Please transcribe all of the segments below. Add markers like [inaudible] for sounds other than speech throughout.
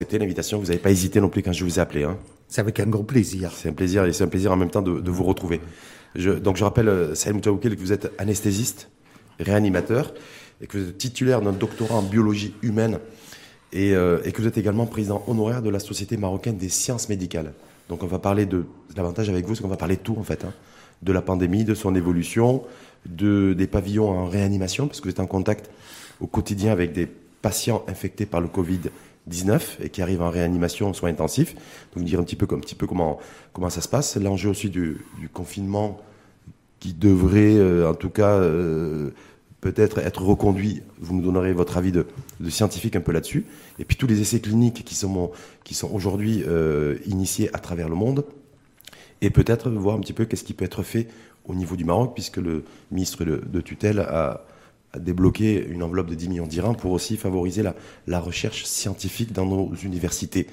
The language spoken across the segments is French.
C'était l'invitation, vous n'avez pas hésité non plus quand je vous ai appelé. Hein. C'est avec un grand plaisir. C'est un plaisir et c'est un plaisir en même temps de, vous retrouver. Je, donc je rappelle, euh, Saïd Moutaoukil, que vous êtes anesthésiste, réanimateur et que vous êtes titulaire d'un doctorat en biologie humaine et, euh, et, que vous êtes également président honoraire de la Société marocaine des sciences médicales. Donc on va parler de l'avantage avec vous, c'est qu'on va parler de tout en fait, hein. de la pandémie, de son évolution, de, des pavillons en réanimation, parce que vous êtes en contact au quotidien avec des patients infectés par le Covid-19 et qui arrivent en réanimation en soins intensifs. Donc dire un petit peu, un petit peu comment, comment ça se passe. L'enjeu aussi du, confinement qui devrait euh, en tout cas euh, peut-être être reconduit. Vous nous donnerez votre avis de, de scientifique un peu là-dessus. Et puis tous les essais cliniques qui sont, qui sont aujourd'hui euh, initiés à travers le monde. Et peut-être voir un petit peu qu'est-ce qui peut être fait au niveau du Maroc, puisque le ministre de, tutelle a, débloqué une enveloppe de 10 millions d'Iran pour aussi favoriser la, recherche scientifique dans nos universités.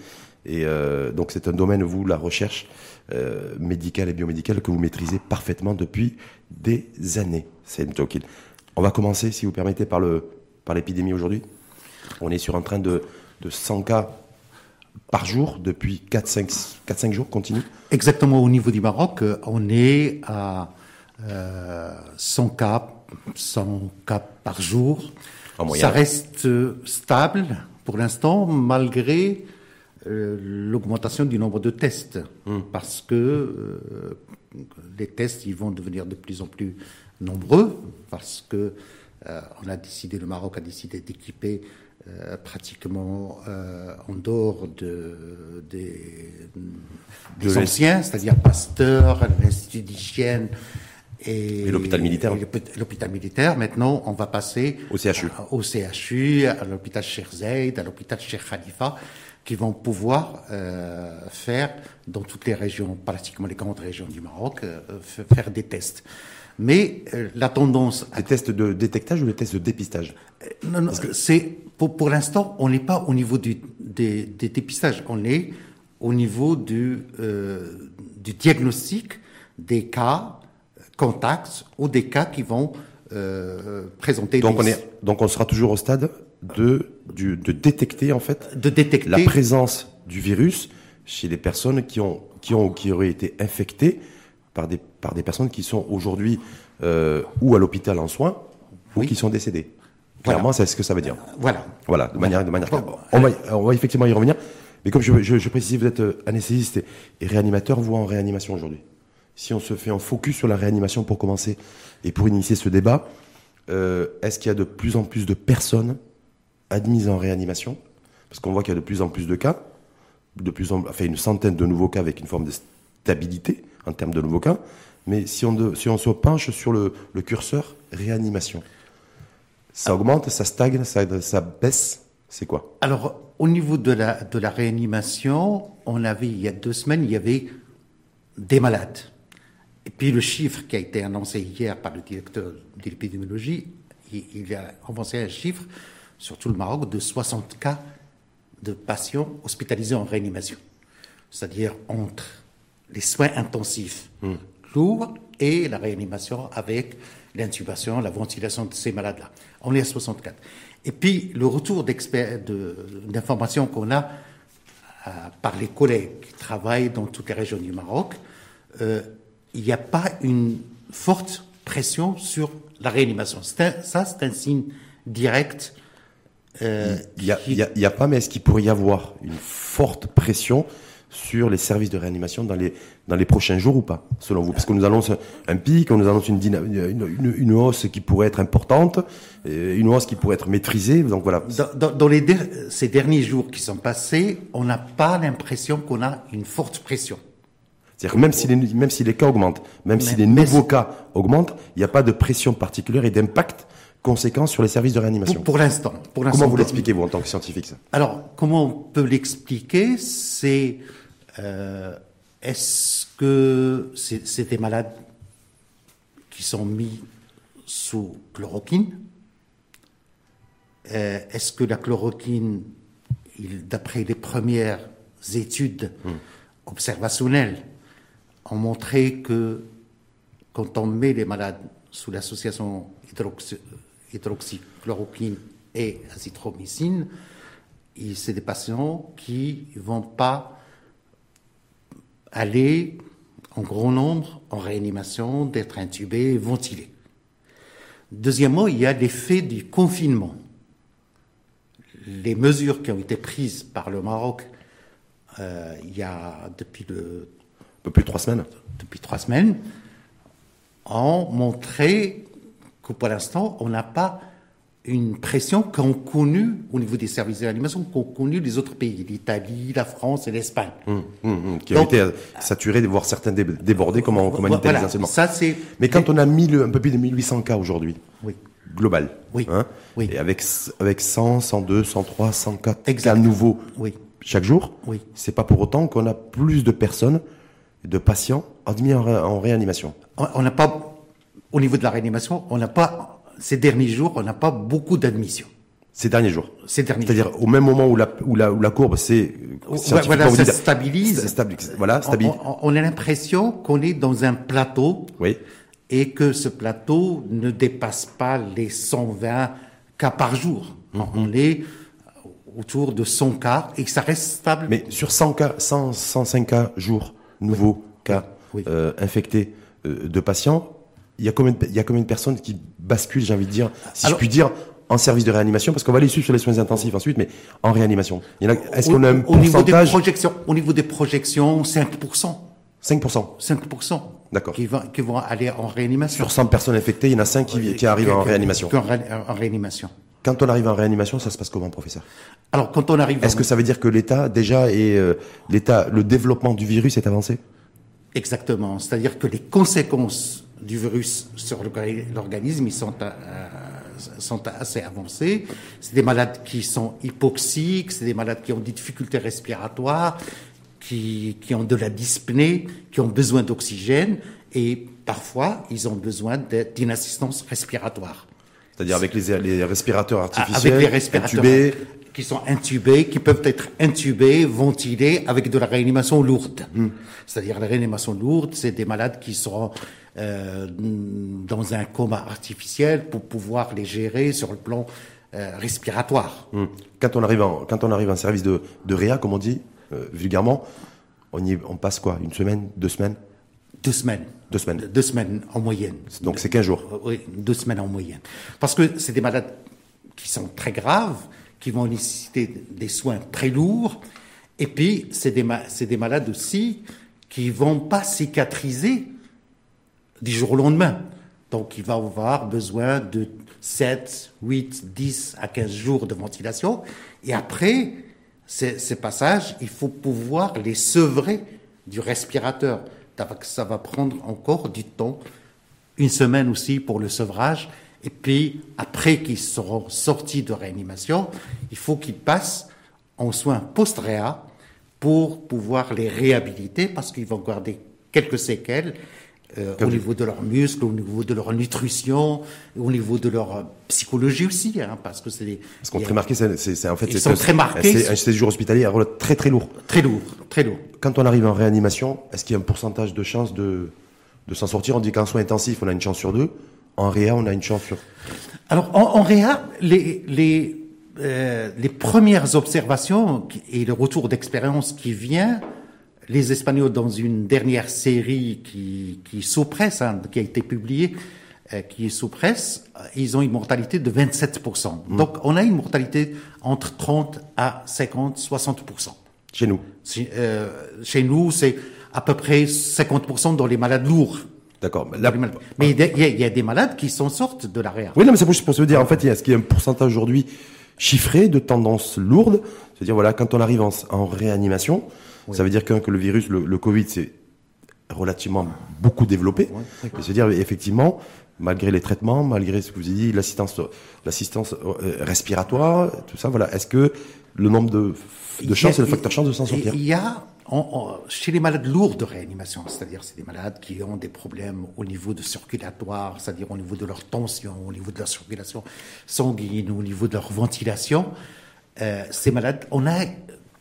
Et euh, donc c'est un domaine, vous, la recherche euh, médicale et biomédicale, que vous maîtrisez parfaitement depuis des années. C'est. On va commencer, si vous permettez, par le par l'épidémie aujourd'hui. On est sur un train de, de 100 cas par jour depuis 4-5 jours continue Exactement, au niveau du Maroc, on est à 100 euh, cas, 100 cas par jour. Ça reste stable pour l'instant, malgré euh, l'augmentation du nombre de tests, hmm. parce que euh, les tests ils vont devenir de plus en plus nombreux, parce que on a décidé, le Maroc a décidé d'équiper pratiquement en dehors de, des, des anciens, c'est-à-dire Pasteur, l'Institut d'hygiène, et, l'hôpital militaire. L'hôpital militaire. Maintenant, on va passer au CHU, à, au CHU, à l'hôpital Cheikh Zayed, à l'hôpital Cheikh Khalifa, qui vont pouvoir euh, faire dans toutes les régions, pratiquement les grandes régions du Maroc, euh, faire des tests. Mais euh, la tendance. Des tests de détectage ou des tests de dépistage? Non, non. C'est pour pour l'instant, on n'est pas au niveau du des, des dépistages. On est au niveau du du diagnostic des cas contacts ou des cas qui vont euh, présenter. Donc on est, donc on sera toujours au stade de du, de détecter en fait de détecter la présence du virus chez les personnes qui ont qui ont qui auraient été infectées par des par des personnes qui sont aujourd'hui euh, ou à l'hôpital en soins ou qui sont décédées. Clairement, c'est ce que ça veut dire. Voilà. Voilà, de manière de manière. On va on va effectivement y revenir. Mais comme je, je, je précise, vous êtes euh, anesthésiste et réanimateur, vous en réanimation aujourd'hui si on se fait un focus sur la réanimation pour commencer et pour initier ce débat, euh, est-ce qu'il y a de plus en plus de personnes admises en réanimation? Parce qu'on voit qu'il y a de plus en plus de cas, de plus en, enfin une centaine de nouveaux cas avec une forme de stabilité en termes de nouveaux cas. Mais si on, si on se penche sur le, curseur réanimation, ça augmente, ça stagne, ça, ça baisse C'est quoi? Alors, au niveau de la, de la réanimation, on avait, il y a deux semaines, il y avait des malades. Et puis le chiffre qui a été annoncé hier par le directeur de l'épidémiologie, il, a avancé un chiffre sur tout le Maroc de 60 cas de patients hospitalisés en réanimation. C'est-à-dire entre les soins intensifs hmm. lourds et la réanimation avec l'intubation, la ventilation de ces malades-là. On est à 64. Et puis le retour d'informations qu'on a euh, par les collègues qui travaillent dans toutes les régions du Maroc, euh, il n'y a pas une forte pression sur la réanimation. ça, c'est un signe direct. Euh, il n'y a, pas, mais est-ce qu'il pourrait y avoir une forte pression sur les services de réanimation dans les, dans les prochains jours ou pas, selon vous? Parce qu'on nous annonce un pic, on nous annonce une, une, une, hausse qui pourrait être importante, une hausse qui pourrait être maîtrisée. Donc voilà. Dans, dans les ces derniers jours qui sont passés, on n'a pas l'impression qu'on a une forte pression. C'est-à-dire même si les, même si les cas augmentent, même, si les nouveaux cas augmentent, il n'y a pas de pression particulière et d'impact conséquent sur les services de réanimation. Pour, l'instant. Comment vous l'expliquez, vous, en tant que scientifique ça? Alors, comment on peut l'expliquer? C'est euh, est-ce que c'est des malades qui sont mis sous chloroquine? Euh, Est-ce que la chloroquine, d'après les premières études hmm. observationnelles, ont montré que quand on met les malades sous l'association hydroxychloroquine et azithromycine, c'est des patients qui ne vont pas aller en grand nombre en réanimation, d'être intubés, ventilés. Deuxièmement, il y a l'effet du confinement. Les mesures qui ont été prises par le Maroc euh, il y a depuis le, peu plus de trois semaines. Depuis trois semaines, ont montré que pour l'instant, on n'a pas une pression qu'ont connue au niveau des services de réanimation, qu'ont connu les autres pays, l'Italie, la France et l'Espagne. Hum, hum, hum, qui ont été euh, saturés, de voir certains débordés comme en, comme voilà, ça c'est. Mais quand on a mis un peu plus de 1800 cas aujourd'hui, oui. global, oui. Hein, oui. et avec, avec 100, 102, 103, 104 cas nouveaux oui. chaque jour, oui. c'est pas pour autant qu'on a plus de personnes, de patients admis en, en réanimation. On n'a pas, au niveau de la réanimation, on n'a pas ces derniers jours, on n'a pas beaucoup d'admissions. Ces derniers jours. Ces derniers C'est-à-dire au même moment où la, où la, où la courbe s'est voilà, ça stabilise. voilà, stabilise. On, on, a l'impression qu'on est dans un plateau. Oui. Et que ce plateau ne dépasse pas les 120 cas par jour. Mm-hmm. On est autour de 100 cas et que ça reste stable. Mais sur 100 cas, 100, 105 cas jour, nouveaux cas oui. Euh, infectés euh, de patients, il y a combien de, il y a combien de personnes qui basculent, j'ai envie de dire, si je puis dire, en service de réanimation, parce qu'on va les suivre sur les soins intensifs ensuite, mais en réanimation. Est-ce qu'on a un au niveau des projections, au niveau des projections, 5%. 5%. 5%. D'accord. Qui vont, qui vont aller en réanimation. Sur 100 personnes infectées, il y en a 5 qui, qui arrivent en réanimation. En, en, réanimation. Quand on arrive en réanimation, ça se passe comment, professeur? Alors, quand on arrive. Est-ce que ça veut dire que l'État, déjà, et euh, l'État, le développement du virus est avancé? Exactement. C'est-à-dire que les conséquences du virus sur l'organisme, ils sont, euh, sont assez avancés. C'est des malades qui sont hypoxiques, c'est des malades qui ont des difficultés respiratoires, qui, qui ont de la dyspnée, qui ont besoin d'oxygène, et parfois, ils ont besoin d'une assistance respiratoire. C'est-à-dire avec les, les, respirateurs artificiels, avec les respirateurs intubés. qui sont intubés, qui peuvent être intubés, ventilés avec de la réanimation lourde. Hmm. C'est-à-dire la réanimation lourde, c'est des malades qui seront euh, dans un coma artificiel pour pouvoir les gérer sur le plan euh, respiratoire. Hmm. Quand on arrive en quand on arrive en service de, de réa, comme on dit euh, vulgairement, on y on passe quoi? Une semaine, deux semaines? Deux semaines. Deux semaines. Deux semaines en moyenne. Donc c'est 15 jours. Oui, deux semaines en moyenne. Parce que c'est des malades qui sont très graves, qui vont nécessiter des soins très lourds, et puis c'est des, malades aussi qui vont pas cicatriser du jour au lendemain. Donc il va avoir besoin de 7, 8, 10 à 15 jours de ventilation. Et après, ces, ces passages, il faut pouvoir les sevrer du respirateur. Ça va prendre encore du temps, une semaine aussi pour le sevrage. Et puis, après qu'ils seront sortis de réanimation, il faut qu'ils passent en soins post-réa pour pouvoir les réhabiliter parce qu'ils vont garder quelques séquelles euh, au niveau de leurs muscles, au niveau de leur nutrition, au niveau de leur euh, psychologie aussi, hein, parce que c'est des. Ce qu'on très marqué, c'est en fait. Ils sont très marqués. C'est un séjour hospitalier très très lourd. Très lourd, très lourd. Quand on arrive en réanimation, est-ce qu'il y a un pourcentage de chance de de s'en sortir? On dit qu'en soins intensifs, on a une chance sur deux. En réa, on a une chance sur. Alors en, en réa, les les euh, les premières observations et le retour d'expérience qui vient les Espagnols, dans une dernière série qui, qui est sous presse, hein, qui a été publiée, euh, qui est sous presse, ils ont une mortalité de 27%. Mmh. Donc, on a une mortalité entre 30 à 50, 60%. Chez nous euh, Chez nous, c'est à peu près 50% dans les malades lourds. D'accord. La... Mais il y, a, il y, a des malades qui s'en sortent de l'arrière. Oui, non, mais c'est pour, pour se dire, en fait, qu'il y a un pourcentage aujourd'hui chiffré de tendance lourde C'est-à-dire, voilà, quand on arrive en, en réanimation, oui. Ça veut dire que le virus, le, le Covid, c'est relativement beaucoup développé. Oui, C'est-à-dire, effectivement, malgré les traitements, malgré ce que vous avez dit, l'assistance, l'assistance euh, respiratoire, tout ça, voilà. Est-ce que le nombre de, de chances et le facteur chance de s'en sortir? Il y a, on, on, chez les malades lourds de réanimation, c'est-à-dire c'est des malades qui ont des problèmes au niveau de circulatoire, c'est-à-dire au niveau de leur tension, au niveau de leur circulation sanguine, au niveau de leur ventilation, euh, ces malades, on a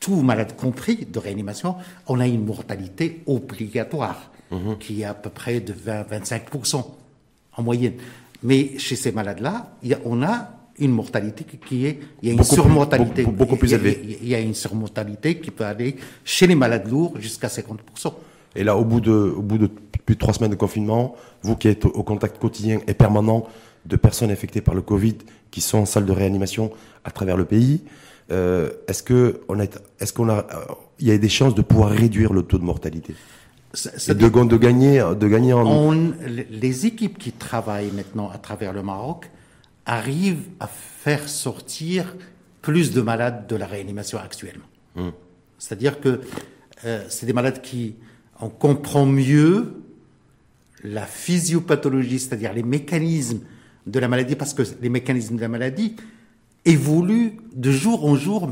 tout malade compris de réanimation, on a une mortalité obligatoire mmh. qui est à peu près de 20-25% en moyenne. Mais chez ces malades-là, on a une mortalité qui est, il y a une surmortalité. beaucoup, plus élevée. Il y a une surmortalité qui peut aller chez les malades lourds jusqu'à 50%. Et là, au bout de, au bout de plus de trois semaines de confinement, vous qui êtes au contact quotidien et permanent de personnes infectées par le Covid qui sont en salle de réanimation à travers le pays, euh, est-ce que on est, est-ce qu'on a, il y a des chances de pouvoir réduire le taux de mortalité de, de, gagner, de gagner en... les équipes qui travaillent maintenant à travers le Maroc arrivent à faire sortir plus de malades de la réanimation actuellement. Hmm. C'est-à-dire que euh, c'est des malades qui, on comprend mieux la physiopathologie, c'est-à-dire les mécanismes de la maladie, parce que les mécanismes de la maladie évoluent de jour en jour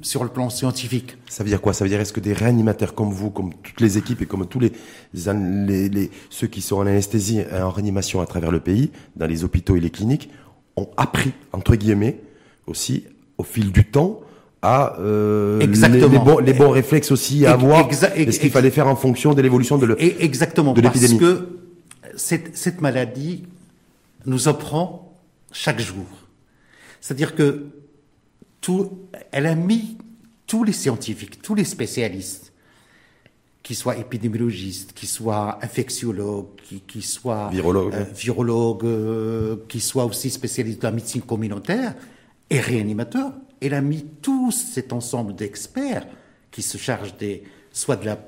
sur le plan scientifique. Ça veut dire quoi? Ça veut dire est-ce que des réanimateurs comme vous, comme toutes les équipes et comme tous les, les, ceux qui sont en anesthésie et en réanimation à travers le pays, dans les hôpitaux et les cliniques, ont appris, entre guillemets, aussi, au fil du temps, à euh, les, bons, les, bons, réflexes aussi à avoir, et ce qu'il fallait faire en fonction de l'évolution de l'épidémie. Parce que cette, cette maladie nous apprend chaque jour. C'est-à-dire que tout, elle a mis tous les scientifiques, tous les spécialistes, qui soient épidémiologistes, qui soient infectiologues, qui, qui soient virologues, euh, virologues euh, qui soient aussi spécialistes de la médecine communautaire et réanimateurs. Elle a mis tout cet ensemble d'experts qui se chargent des, soit de la,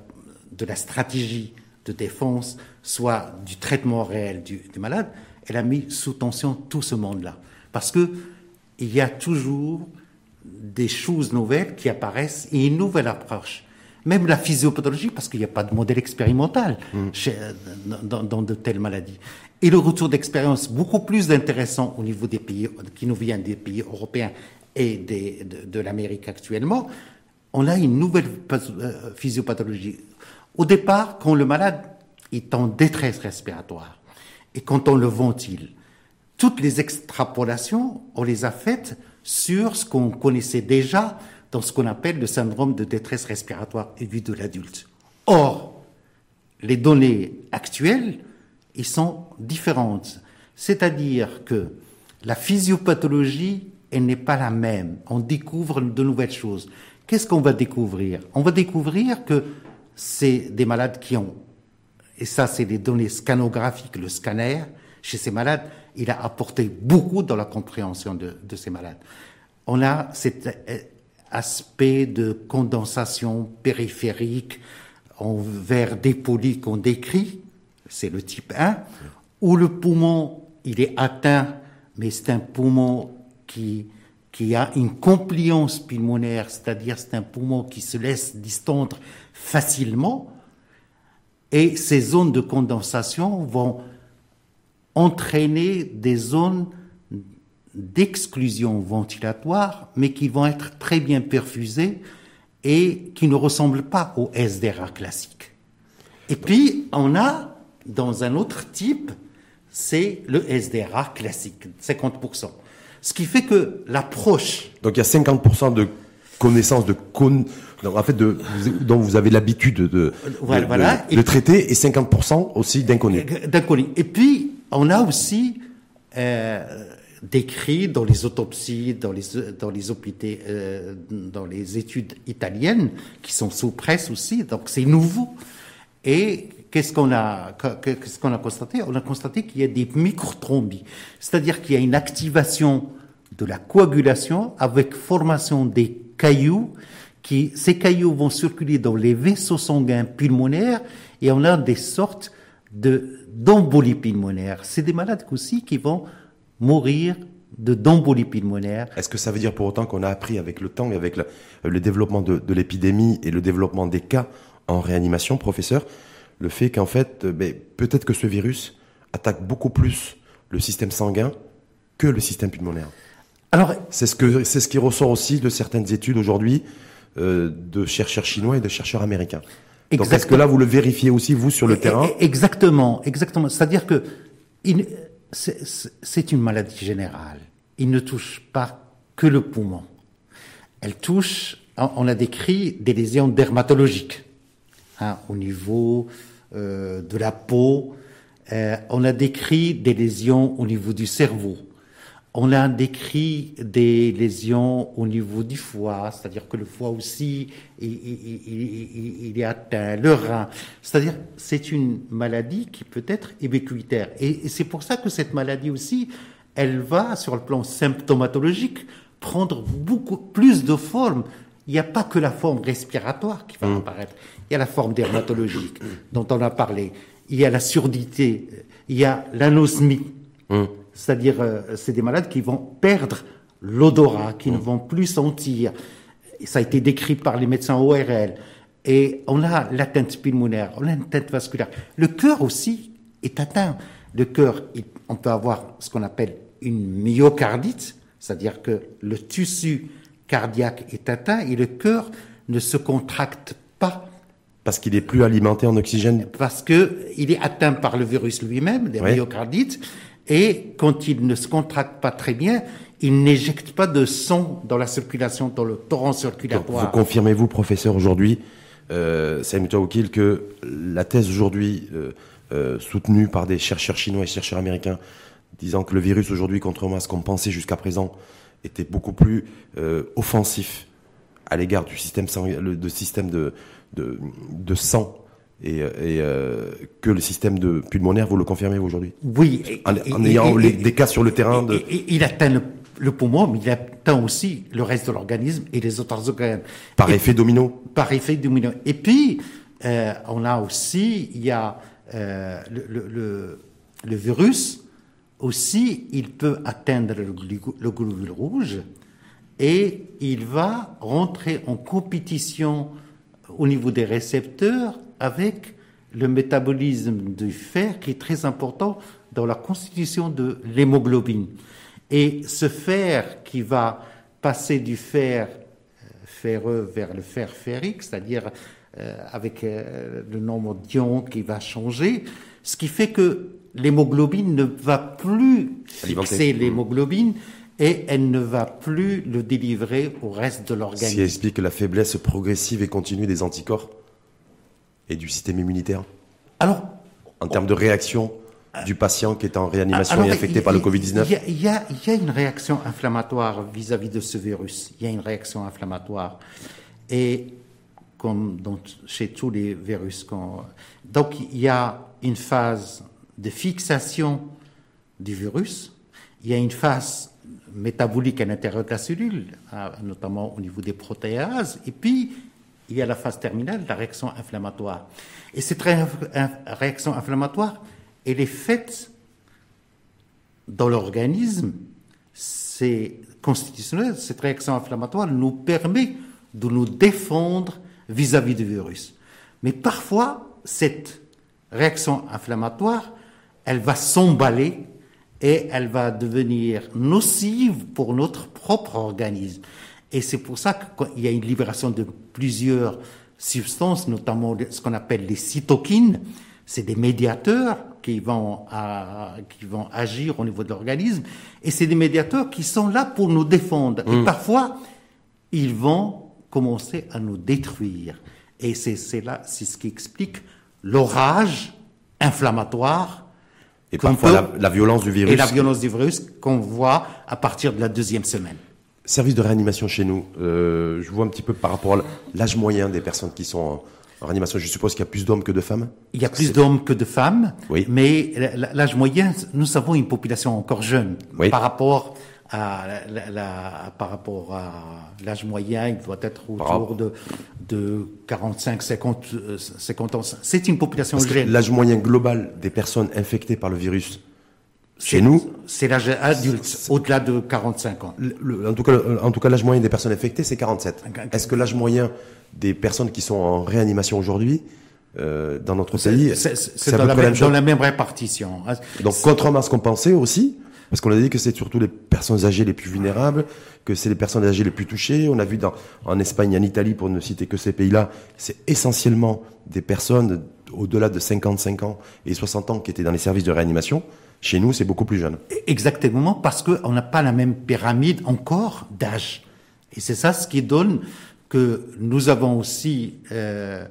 de la stratégie de défense, soit du traitement réel du, du malade. Elle a mis sous tension tout ce monde-là. Parce que il y a toujours des choses nouvelles qui apparaissent et une nouvelle approche même la physiopathologie, parce qu'il n'y a pas de modèle expérimental mm. dans, de telles maladies. Et le retour d'expérience beaucoup plus intéressant au niveau des pays qui nous viennent des pays européens et de, l'Amérique actuellement, on a une nouvelle euh, physiopathologie. Au départ, quand le malade est en détresse respiratoire et quand on le ventile, toutes les extrapolations, on les a faites sur ce qu'on connaissait déjà dans ce qu'on appelle le syndrome de détresse respiratoire aiguë de l'adulte. Or, les données actuelles, ils sont différentes. C'est-à-dire que la physiopathologie, elle n'est pas la même. On découvre de nouvelles choses. Qu'est-ce qu'on va découvrir? On va découvrir que c'est des malades qui ont, et ça c'est des données scanographiques, le scanner, chez ces malades, il a apporté beaucoup dans la compréhension de, ces malades. On a cette aspect de condensation périphérique en verre dépoli qu'on décrit, c'est le type 1, où le poumon, il est atteint, mais c'est un poumon qui, qui a une compliance pulmonaire, c'est-à-dire c'est un poumon qui se laisse distendre facilement, et ces zones de condensation vont entraîner des zones d'exclusion ventilatoire, mais qui vont être très bien perfusés et qui ne ressemblent pas au SDRA classique. Et puis, on a, dans un autre type, c'est le SDRA classique, 50%. Ce qui fait que l'approche... Donc il y a 50% de connaissances de con... en fait de, dont vous avez l'habitude de, voilà, de, traiter et 50% aussi d'inconnus. D'inconnus. Et puis, on a aussi euh, décrit dans les autopsies, dans les, hôpitaux, euh, dans les études italiennes, qui sont sous presse aussi, donc c'est nouveau. Et qu'est-ce qu'on a, constaté? On a constaté qu'il y a des microtrombies, c'est-à-dire qu'il y a une activation de la coagulation avec formation des cailloux, ces cailloux vont circuler dans les vaisseaux sanguins pulmonaires et on a des sortes de d'embolie pulmonaire. C'est des malades aussi qui vont mourir de d'embolie pulmonaire. Est-ce que ça veut dire pour autant qu'on a appris avec le temps et avec le, développement de, l'épidémie et le développement des cas en réanimation, professeur, le fait qu'en fait, euh, ben, peut-être que ce virus attaque beaucoup plus le système sanguin que le système pulmonaire. Alors, c'est ce que c'est ce qui ressort aussi de certaines études aujourd'hui euh, de chercheurs chinois et de chercheurs américains. Donc, est-ce que là vous le vérifiez aussi vous sur le terrain Exactement, exactement. C'est-à-dire que c'est une maladie générale. Il ne touche pas que le poumon. Elle touche, on a décrit des lésions dermatologiques hein, au niveau euh, de la peau. Euh, on a décrit des lésions au niveau du cerveau. On a décrit des lésions au niveau du foie, c'est-à-dire que le foie aussi, il, est atteint, le rein. C'est-à-dire, c'est une maladie qui peut être ubiquitaire. Et, c'est pour ça que cette maladie aussi, elle va, sur le plan symptomatologique, prendre beaucoup plus de formes. Il n'y a pas que la forme respiratoire qui va mmh. apparaître. Il y a la forme dermatologique [coughs] dont on a parlé. Il y a la surdité. Il y a l'anosmie. Mmh. C'est-à-dire, euh, c'est des malades qui vont perdre l'odorat, qui ne vont plus sentir. ça a été décrit par les médecins ORL. Et on a l'atteinte pulmonaire, on a l'atteinte vasculaire. Le cœur aussi est atteint. Le cœur, on peut avoir ce qu'on appelle une myocardite, c'est-à-dire que le tissu cardiaque est atteint et le cœur ne se contracte pas. Parce qu'il est plus alimenté en oxygène Parce qu'il est atteint par le virus lui-même, les myocardites, et quand il ne se contracte pas très bien, il n'éjecte pas de sang dans la circulation, dans le torrent circulatoire. vous confirmez-vous, professeur, aujourd'hui, euh, Saïm que la thèse aujourd'hui euh, euh, soutenue par des chercheurs chinois et chercheurs américains disant que le virus aujourd'hui, contrairement à ce qu'on pensait jusqu'à présent, était beaucoup plus euh, offensif à l'égard du système, de, système de, de, de sang et, et euh, que le système de pulmonaire, vous le confirmez aujourd'hui Oui. En, ayant des cas sur le terrain de... il atteint le, poumon, mais il atteint aussi le reste de l'organisme et les autres organes. Par effet domino Par effet domino. Et puis, euh, on a aussi, il y a euh, le, le, le, virus, aussi, il peut atteindre le, le globule rouge et il va rentrer en compétition au niveau des récepteurs avec le métabolisme du fer qui est très important dans la constitution de l'hémoglobine. Et ce fer qui va passer du fer euh, ferreux vers le fer ferrique, c'est-à-dire euh, avec euh, le nombre d'ions qui va changer, ce qui fait que l'hémoglobine ne va plus fixer l'hémoglobine et elle ne va plus le délivrer au reste de l'organisme. Ce qui explique la faiblesse progressive et continue des anticorps et du système immunitaire Alors, en termes de réaction du patient qui est en réanimation et infecté par le Covid-19 il y, a, une réaction inflammatoire vis-à-vis de ce virus. Il y a une réaction inflammatoire. Et comme chez tous les virus. Donc il y a une phase de fixation du virus, il y a une phase métabolique à l'intérieur de la cellule, notamment au niveau des protéases, et puis il y a la phase terminale, la réaction inflammatoire. Et cette réaction inflammatoire, elle est faite dans l'organisme, c'est constitutionnel, cette réaction inflammatoire nous permet de nous défendre vis-à-vis du virus. Mais parfois, cette réaction inflammatoire, elle va s'emballer et elle va devenir nocive pour notre propre organisme. Et c'est pour ça qu'il y a une libération de plusieurs substances, notamment ce qu'on appelle les cytokines. C'est des médiateurs qui vont, qui vont agir au niveau de l'organisme. Et c'est des médiateurs qui sont là pour nous défendre. Et mmh. parfois, ils vont commencer à nous détruire. Et c'est là, c'est ce qui explique l'orage inflammatoire. Et parfois la, violence du virus. Et la violence du virus qu'on voit à partir de la deuxième semaine. Service de réanimation chez nous, euh, je vois un petit peu par rapport à l'âge moyen des personnes qui sont en, réanimation. Je suppose qu'il y a plus d'hommes que de femmes Il y a plus d'hommes que de femmes, oui. mais l'âge moyen, nous avons une population encore jeune par rapport à la, par rapport à l'âge moyen, il doit être autour de, de 45, 50, 50 ans. C'est une population jeune. L'âge moyen global des personnes infectées par le virus, chez nous, c'est l'âge adulte, au-delà de 45 ans. en tout cas, en tout cas, l'âge moyen des personnes infectées, c'est 47. Est-ce que l'âge moyen des personnes qui sont en réanimation aujourd'hui, euh, dans notre pays, c'est dans, dans, la même répartition. Donc, contrairement à ce qu'on pensait aussi, parce qu'on a dit que c'est surtout les personnes âgées les plus vulnérables, que c'est les personnes âgées les plus touchées. On a vu dans, en Espagne en Italie, pour ne citer que ces pays-là, c'est essentiellement des personnes au-delà de 55 ans et 60 ans qui étaient dans les services de réanimation. Chez nous, c'est beaucoup plus jeune. Exactement, parce qu'on n'a pas la même pyramide encore d'âge. Et c'est ça ce qui donne que nous avons aussi euh,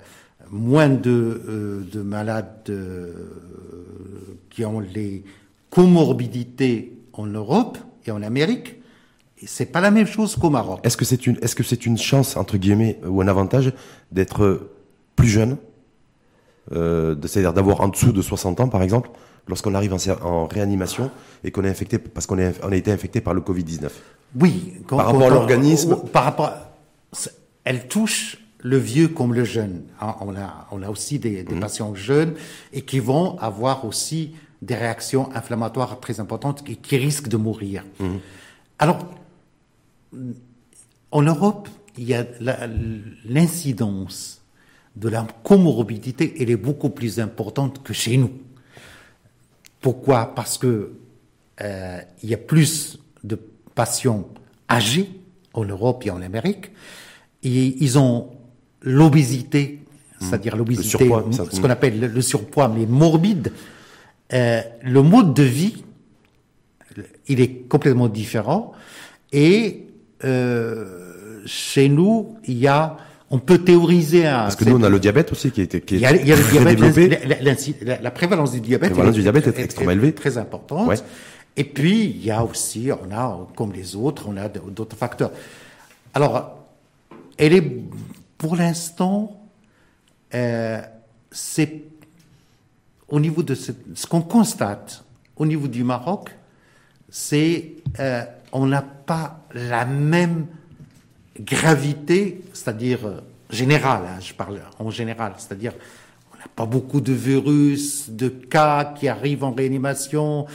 moins de, euh, de malades euh, qui ont les comorbidités en Europe et en Amérique, et c'est pas la même chose qu'au Maroc. Est-ce que c'est une, est-ce que c'est une chance entre guillemets ou un avantage d'être plus jeune, euh, c'est-à-dire d'avoir en dessous de 60 ans par exemple, lorsqu'on arrive en, réanimation et qu'on est infecté parce qu'on on a été infecté par le Covid 19 Oui. par rapport à l'organisme. Par rapport, elle touche le vieux comme le jeune. Hein, on a, on a aussi des, des mmh. patients jeunes et qui vont avoir aussi des réactions inflammatoires très importantes et qui risquent de mourir. Mmh. Alors, en Europe, il y a l'incidence de la comorbidité, elle est beaucoup plus importante que chez nous. Pourquoi? Parce que euh, il y a plus de patients âgés en Europe et en Amérique, et ils ont l'obésité, c'est-à-dire mmh. l'obésité, ce qu'on appelle le, surpoids, mais morbide, euh, le mode de vie, il est complètement différent. Et euh, chez nous, il y a, on peut théoriser un. Parce que nous, on a le diabète aussi qui, est, qui est, il y a, il y a le diabète, la, la, prévalence du diabète, du diabète est, extrêmement élevée, très importante. Ouais. Et puis, il y a aussi, on a, comme les autres, on a d'autres facteurs. Alors, elle est pour l'instant, euh, c'est au niveau de ce, qu'on constate au niveau du Maroc, c'est euh, on n'a pas la même gravité, c'est-à-dire euh, générale, hein, je parle en général, c'est-à-dire on n'a pas beaucoup de virus, de cas qui arrivent en réanimation,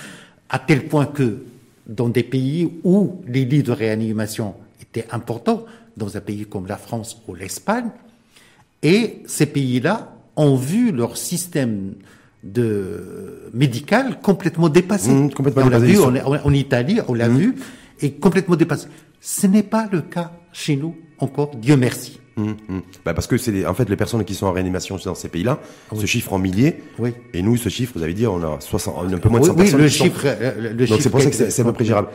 à tel point que dans des pays où les lits de réanimation étaient importants, dans un pays comme la France ou l'Espagne. Et ces pays-là ont vu leur système de médical complètement dépassé. Mmh, complètement on l'a vu en, Italie, on l'a mmh. vu, et complètement dépassé. Ce n'est pas le cas chez nous encore, Dieu merci. Mmh, bah parce que c'est en fait les personnes qui sont en réanimation dans ces pays-là se chiffrent en milliers. Oui. Et nous, ce chiffre, vous avez dit, on a 60, un peu moins de 100 oui, personnes. Le chiffre, euh, le Donc c'est pour ça que c'est à peu près gérable.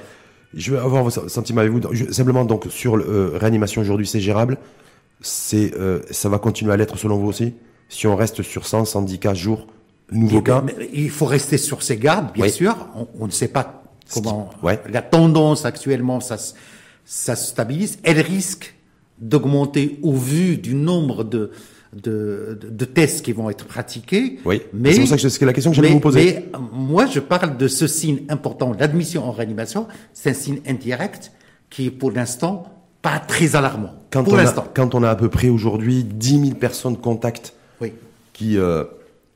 Je vais avoir vos sentiments avec vous. simplement, donc, sur euh, réanimation aujourd'hui, c'est gérable. C'est, euh, ça va continuer à l'être selon vous aussi? Si on reste sur 100, 110 cas jour, nouveau cas Il faut rester sur ses gardes, bien sûr. On, ne sait pas comment... La tendance actuellement, ça, ça se stabilise. Elle risque d'augmenter au vu du nombre de, de, de, tests qui vont être pratiqués. Oui. Mais c'est pour ça que c'est la question que j'allais vous poser. Mais moi, je parle de ce signe important, l'admission en réanimation. C'est un signe indirect qui est pour l'instant pas très alarmant. Quand pour l'instant. Quand on a à peu près aujourd'hui 10 000 personnes contact oui. qui euh,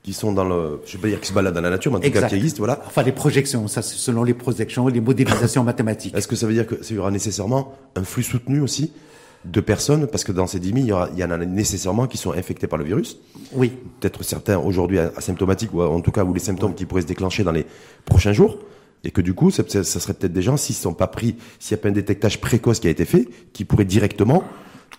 qui sont dans le, je vais pas dire qui se baladent dans la nature, mais en tout cas qui existent, voilà. Enfin, les projections, ça, selon les projections et les modélisations [laughs] mathématiques. Est-ce que ça veut dire que il y aura nécessairement un flux soutenu aussi de personnes, parce que dans ces 10 000, il y, aura, il y en a nécessairement qui sont infectés par le virus. Oui. Peut-être certains aujourd'hui asymptomatiques, ou en tout cas, ou les symptômes qui pourraient se déclencher dans les prochains jours. Et que du coup, ça, ça serait peut-être des gens, s'ils ne sont pas pris, s'il n'y a pas un détectage précoce qui a été fait, qui pourraient directement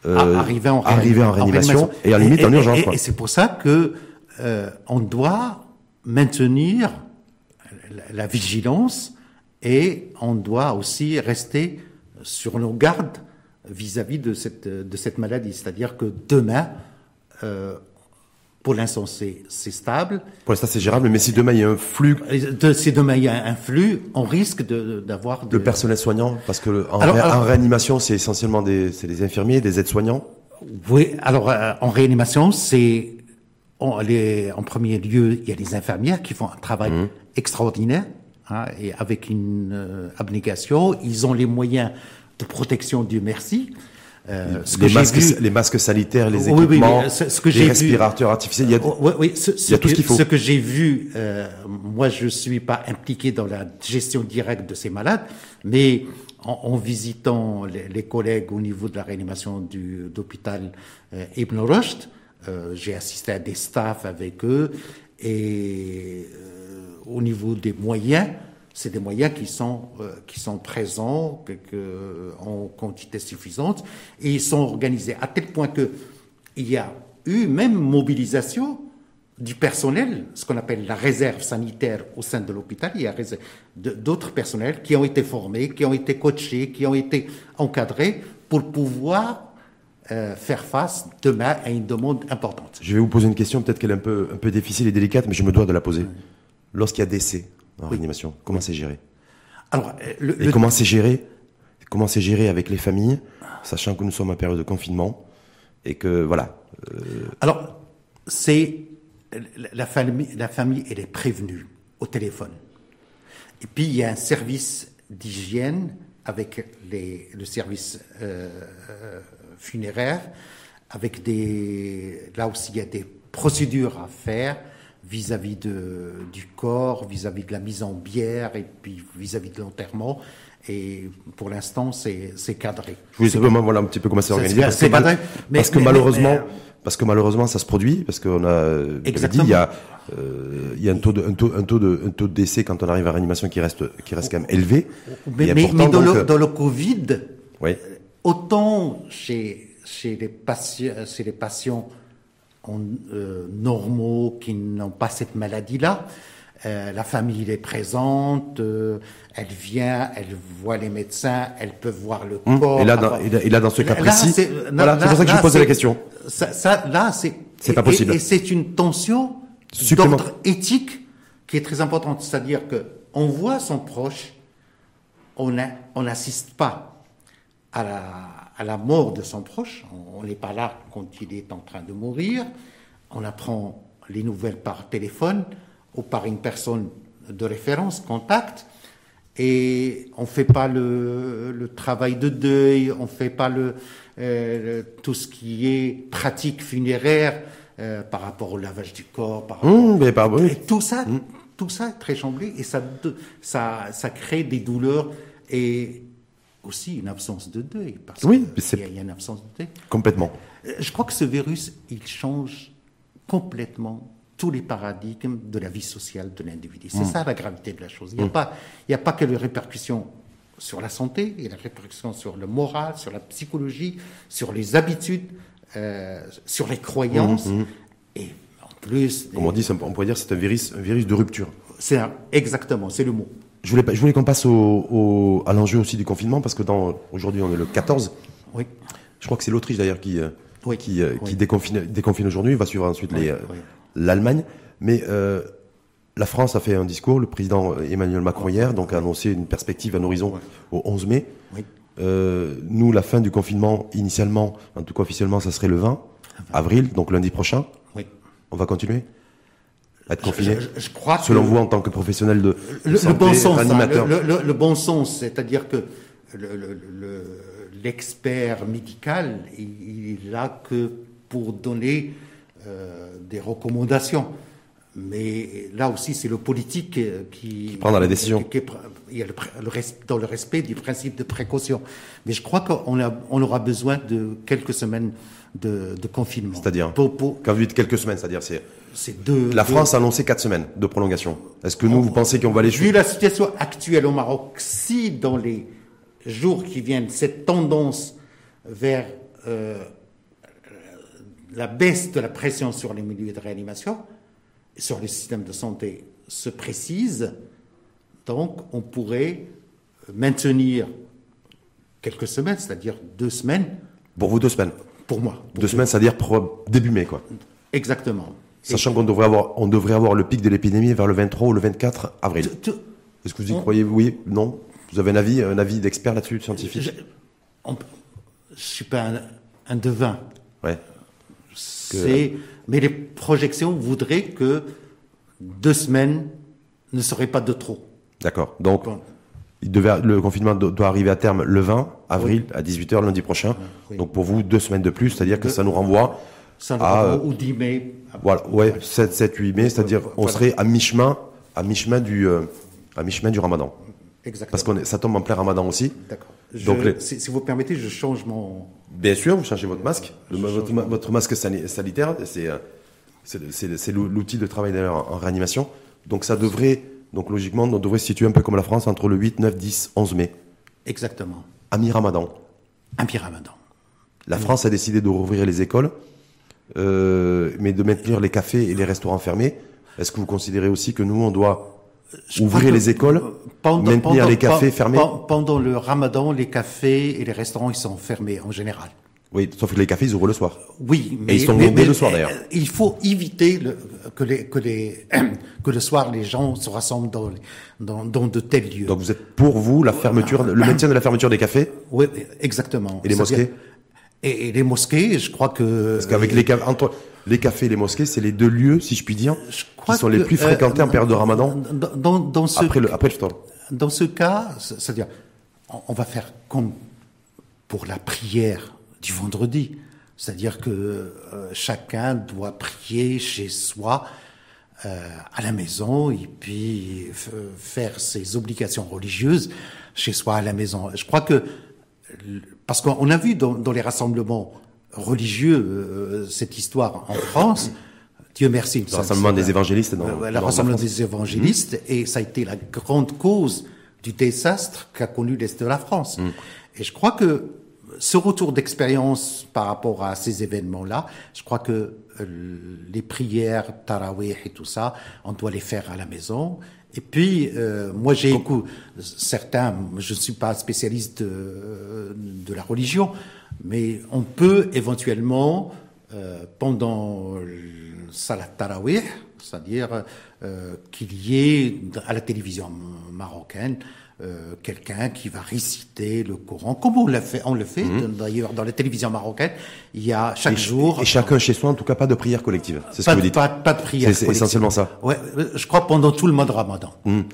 euh, arriver, en, arriver en réanimation, et en limite en urgence. Et, et c'est pour ça que euh, on doit maintenir la, la vigilance et on doit aussi rester sur nos gardes vis-à-vis de cette, de cette maladie. C'est-à-dire que demain, euh, pour l'instant, c'est stable. Pour l'instant, c'est gérable, mais si demain il y a un flux. si demain il y a un flux, on risque d'avoir. De, Le personnel soignant, parce que en, en réanimation, c'est essentiellement des, des infirmiers, des aides-soignants. Oui, alors euh, en réanimation, c'est en, en premier lieu, il y a les infirmières qui font un travail mmh. extraordinaire hein, et avec une euh, abnégation. Ils ont les moyens de protection, Dieu merci. Euh, ce les, que masques, vu... les masques sanitaires, les équipements, ce, que les respirateurs artificiels, il y a, oui, oui, ce, il y a tout ce qu'il faut. Ce que j'ai vu, euh, moi je suis pas impliqué dans la gestion directe de ces malades, mais en, en visitant les, les, collègues au niveau de la réanimation du d'hôpital euh, Ibn Rushd, euh, j'ai assisté à des staffs avec eux et euh, au niveau des moyens, c'est des moyens qui sont, euh, qui sont présents en quantité suffisante et ils sont organisés à tel point que il y a eu même mobilisation du personnel, ce qu'on appelle la réserve sanitaire au sein de l'hôpital. Il y a d'autres personnels qui ont été formés, qui ont été coachés, qui ont été encadrés pour pouvoir euh, faire face demain à une demande importante. Je vais vous poser une question, peut-être qu'elle est un peu, un peu difficile et délicate, mais je me dois de la poser. Lorsqu'il y a décès, en réanimation Comment c'est géré? Alors, le, et comment c'est géré? Comment c'est géré avec les familles, sachant que nous sommes en période de confinement et que voilà. Alors, c'est la famille, la famille, elle est prévenue au téléphone. Et puis il y a un service d'hygiène avec les, le service euh, funéraire, avec des là aussi il y a des procédures à faire vis-à-vis de, du corps, vis-à-vis de la mise en bière et puis vis-à-vis de l'enterrement. Et pour l'instant, c'est cadré. Je voulais simplement voilà un petit peu comment c'est organisé. C'est cadré. parce que malheureusement, parce que malheureusement ça se produit parce qu'on a dit il y a euh, il y a un taux de un taux un taux de un taux de décès quand on arrive à réanimation qui reste qui reste quand même élevé. Mais, mais, mais dans, le, dans le Covid, oui. Autant chez chez les patients chez les patients euh, normaux qui n'ont pas cette maladie là. Euh, la famille est présente, euh, elle vient, elle voit les médecins, elle peut voir le hum. corps. Et là, dans, et là, dans ce cas précis, c'est voilà, pour ça que je vous posais la question. Ça, ça là, c'est c'est pas possible. Et, c'est une tension d'ordre éthique qui est très importante, c'est-à-dire que on voit son proche, on n'assiste pas à la, à la mort de son proche, on n'est pas là quand il est en train de mourir, on apprend les nouvelles par téléphone ou par une personne de référence, contact, et on fait pas le, le, travail de deuil, on fait pas le, euh, tout ce qui est pratique funéraire euh, par rapport au lavage du corps, par mmh, mais pas, et tout ça, mmh. tout ça est très chamblé et ça, ça, ça crée des douleurs et aussi une absence de deuil parce oui, qu'il y, y, a une absence de deuil. Complètement. Euh, je crois que ce virus, il change complètement tous les paradigmes de la vie sociale de l'individu. C'est mm. ça la gravité de la chose. Il n'y a, mm. pas, il a pas que les répercussions sur la santé, il y a des répercussions sur le moral, sur la psychologie, sur les habitudes, euh, sur les croyances. Mm, et en plus. Comme on dit, on pourrait dire c'est un virus, un virus de rupture. C'est exactement, c'est le mot. Je voulais, je voulais qu'on passe au, à l'enjeu aussi du confinement, parce que aujourd'hui on est le 14. Oui. Je crois que c'est l'Autriche d'ailleurs qui, euh, qui, euh, qui déconfine, déconfine aujourd'hui. Va suivre ensuite les, l'Allemagne. Mais euh, la France a fait un discours, le président Emmanuel Macron hier, donc a annoncé une perspective, un horizon au 11 mai. Euh, nous, la fin du confinement, initialement, en tout cas officiellement, ça serait le 20 avril, donc lundi prochain. Oui. On va continuer? À être confiné je, crois Selon vous, en tant que professionnel de, le, santé, bon sens, hein, le, bon sens, c'est-à-dire que l'expert médical, il, est là que pour donner euh, des recommandations. Mais là aussi, c'est le politique qui, qui prend la décision. il y a le, dans le respect du principe de précaution. Mais je crois qu'on on aura besoin de quelques semaines de, confinement. C'est-à-dire pour, Quand vous dites quelques semaines, c'est-à-dire c'est. C'est deux. La France a annoncé quatre semaines de prolongation. Est-ce que nous, vous pensez qu'on va les Vu la situation actuelle au Maroc, si dans les jours qui viennent, cette tendance vers euh, la baisse de la pression sur les milieux de réanimation, sur les systèmes de santé se précise, donc on pourrait maintenir quelques semaines, c'est-à-dire deux semaines. Pour vous, deux semaines Pour moi. deux, semaines, c'est-à-dire pour début mai, quoi. Exactement. Sachant qu'on devrait avoir, on devrait avoir le pic de l'épidémie vers le 23 ou le 24 avril. Est-ce que vous y croyez? Oui Non? Vous avez un avis, un avis d'expert là-dessus, scientifique? Je ne suis pas un, un devin. Ouais. Mais les projections voudraient que deux semaines ne seraient pas de trop. D'accord. Donc, il devait, le confinement doit arriver à terme le 20 avril à 18h lundi prochain. Donc pour vous, deux semaines de plus, c'est-à-dire que ça nous renvoie à... Renvoie au 10 mai. Voilà, ouais, 7, 7, 8 mai, c'est-à-dire on serait à mi-chemin, à mi-chemin du, euh, à mi-chemin du ramadan. Exactement. Parce que ça tombe en plein ramadan aussi. D'accord. Donc, si, si, vous permettez, je change mon, Bien sûr, vous changez votre masque. votre, masque sanitaire, euh, c'est l'outil de travail d'ailleurs en réanimation. Donc ça devrait, donc logiquement, on devrait se situer un peu comme la France entre le 8, 9, 10, 11 mai. Exactement. Ami Ramadan. Ami Ramadan. La France a décidé de rouvrir les écoles, euh, mais de maintenir les cafés et les restaurants fermés. Est-ce que vous considérez aussi que nous, on doit ouvrir les écoles, maintenir pendant, les cafés fermés Pendant le ramadan, les cafés et les restaurants, ils sont fermés en général. Oui, sauf que les cafés, ils ouvrent le soir. Oui, mais, ils sont mais, le soir d'ailleurs. Il faut éviter le, que, les, que, les, [clears throat] que le soir les gens se rassemblent dans, dans, dans, de tels lieux. Donc vous êtes pour vous la fermeture, le maintien de la fermeture des cafés Oui, exactement. Et les mosquées et, les mosquées, je crois que parce qu'avec les entre les cafés et les mosquées, c'est les deux lieux, si je puis dire, qui sont les plus fréquentés en période de Ramadan. Dans, dans, ce après le après le Dans ce cas, c'est-à-dire, on va faire comme pour la prière du vendredi. C'est-à-dire que euh, chacun doit prier chez soi, euh, à la maison, et puis faire ses obligations religieuses chez soi à la maison. Je crois que, parce qu'on a vu dans, dans, les rassemblements religieux euh, cette histoire en France, Dieu merci. Le rassemblement des évangélistes, non Le rassemblement des évangélistes, mmh. et ça a été la grande cause du désastre qu'a connu l'Est de la France. Mmh. Et je crois que ce retour d'expérience par rapport à ces événements-là, je crois que euh, les prières, tarawih et tout ça, on doit les faire à la maison. Et puis, euh, moi, j'ai écouté certains, je ne suis pas spécialiste de, de, la religion, mais on peut éventuellement, euh, pendant le salat tarawih, c'est-à-dire euh, qu'il y ait à la télévision marocaine euh, quelqu'un qui va réciter le Coran, comme on le fait, on le fait mhm. d'ailleurs dans la télévision marocaine. Il y a chaque jour et chacun chez soi, en tout cas, pas de prière collective. C'est ce que vous dites. Pas, pas de prière. C'est essentiellement ça. Ouais, je crois pendant tout le mois de Ramadan. Mhm.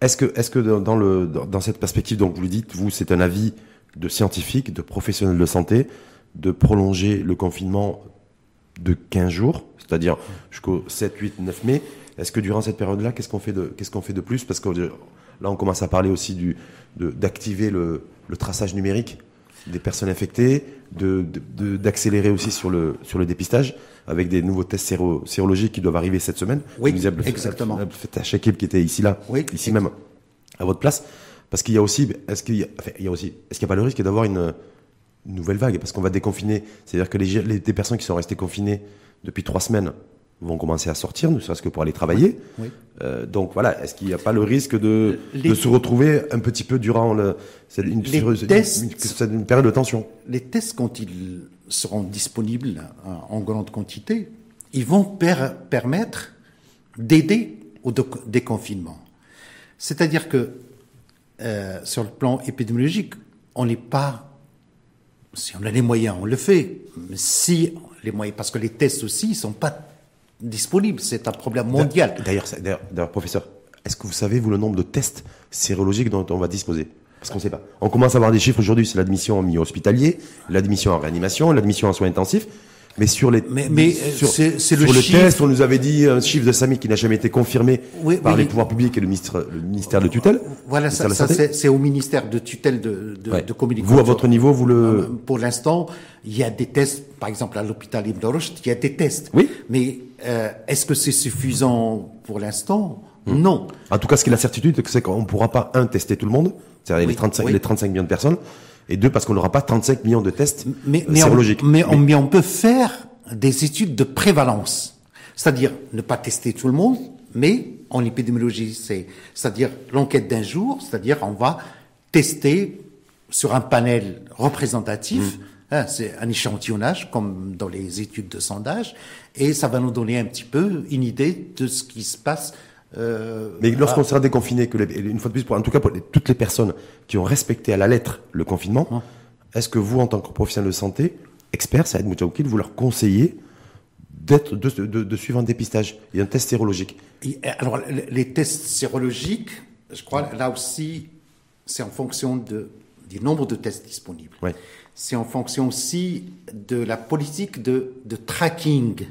Est-ce que, est-ce que dans le dans cette perspective, donc vous le dites, vous, c'est un avis de scientifique, de professionnel de santé, de prolonger le confinement de 15 jours, c'est-à-dire jusqu'au 7, 8, 9 mai. Est-ce que durant cette période-là, qu'est-ce qu'on fait de qu'est-ce qu'on fait de plus? Parce que Là, on commence à parler aussi du, d'activer le, le, traçage numérique des personnes infectées, de, d'accélérer aussi sur le, sur le dépistage avec des nouveaux tests séro, sérologiques qui doivent arriver cette semaine. Oui, exactement. Faites à chaque qui était ici là, ici même à votre place, parce qu'il y a aussi, est-ce qu'il y a, enfin, il y a aussi, est-ce qu'il n'y a pas le risque d'avoir une, nouvelle vague, parce qu'on va déconfiner, c'est-à-dire que les, les, les personnes qui sont restées confinées depuis trois semaines vont commencer à sortir, ne serait-ce que pour aller travailler. Oui. Euh, donc voilà, est-ce qu'il n'y a pas le risque de, de, se retrouver un petit peu durant le, une, les une, tests, une, période de tension Les tests, quand ils seront disponibles en grande quantité, ils vont permettre d'aider au déconfinement. C'est-à-dire que euh, sur le plan épidémiologique, on n'est pas si on a les moyens, on le fait. Mais si les moyens, parce que les tests aussi, ils sont pas disponible. C'est un problème mondial. D'ailleurs, d'ailleurs, professeur, est-ce que vous savez, vous, le nombre de tests sérologiques dont on va disposer? Parce qu'on ne sait pas. On commence à avoir des chiffres aujourd'hui, c'est l'admission en milieu hospitalier, l'admission en réanimation, l'admission en soins intensifs. Mais sur les, mais, mais sur, c'est, le, test, on nous avait dit un chiffre de Samy qui n'a jamais été confirmé par les pouvoirs publics et le ministère, le ministère de tutelle. Voilà, ça, ça c'est, au ministère de tutelle de, de, de, communication. Vous, à votre niveau, vous le... Euh, pour l'instant, il y a des tests, par exemple à l'hôpital Ibn il y a des tests. Oui. Mais euh, est-ce que c'est suffisant pour l'instant? Hmm. Non. En tout cas, ce qui est la certitude, c'est qu'on ne pourra pas, un, tester tout le monde, c'est-à-dire les, 35, les 35 millions de personnes, et deux, parce qu'on n'aura pas 35 millions de tests mais, mais sérologiques. On, mais, mais on peut faire des études de prévalence. C'est-à-dire ne pas tester tout le monde, mais en épidémiologie, c'est, c'est-à-dire l'enquête d'un jour, c'est-à-dire on va tester sur un panel représentatif, mmh. hein, c'est un échantillonnage comme dans les études de sondage, et ça va nous donner un petit peu une idée de ce qui se passe. Euh, mais lorsqu'on sera déconfiné, que une fois de plus, pour, en tout cas pour toutes les personnes qui ont respecté à la lettre le confinement, est-ce que vous, en tant que professionnel de santé, experts, Saïd Moutaoukil, vous leur conseillez d'être, de, de, de, suivre un dépistage et un test sérologique? Alors, les tests sérologiques, je crois, là aussi, c'est en fonction de, du nombre de tests disponibles. Ouais. C'est en fonction aussi de la politique de, de tracking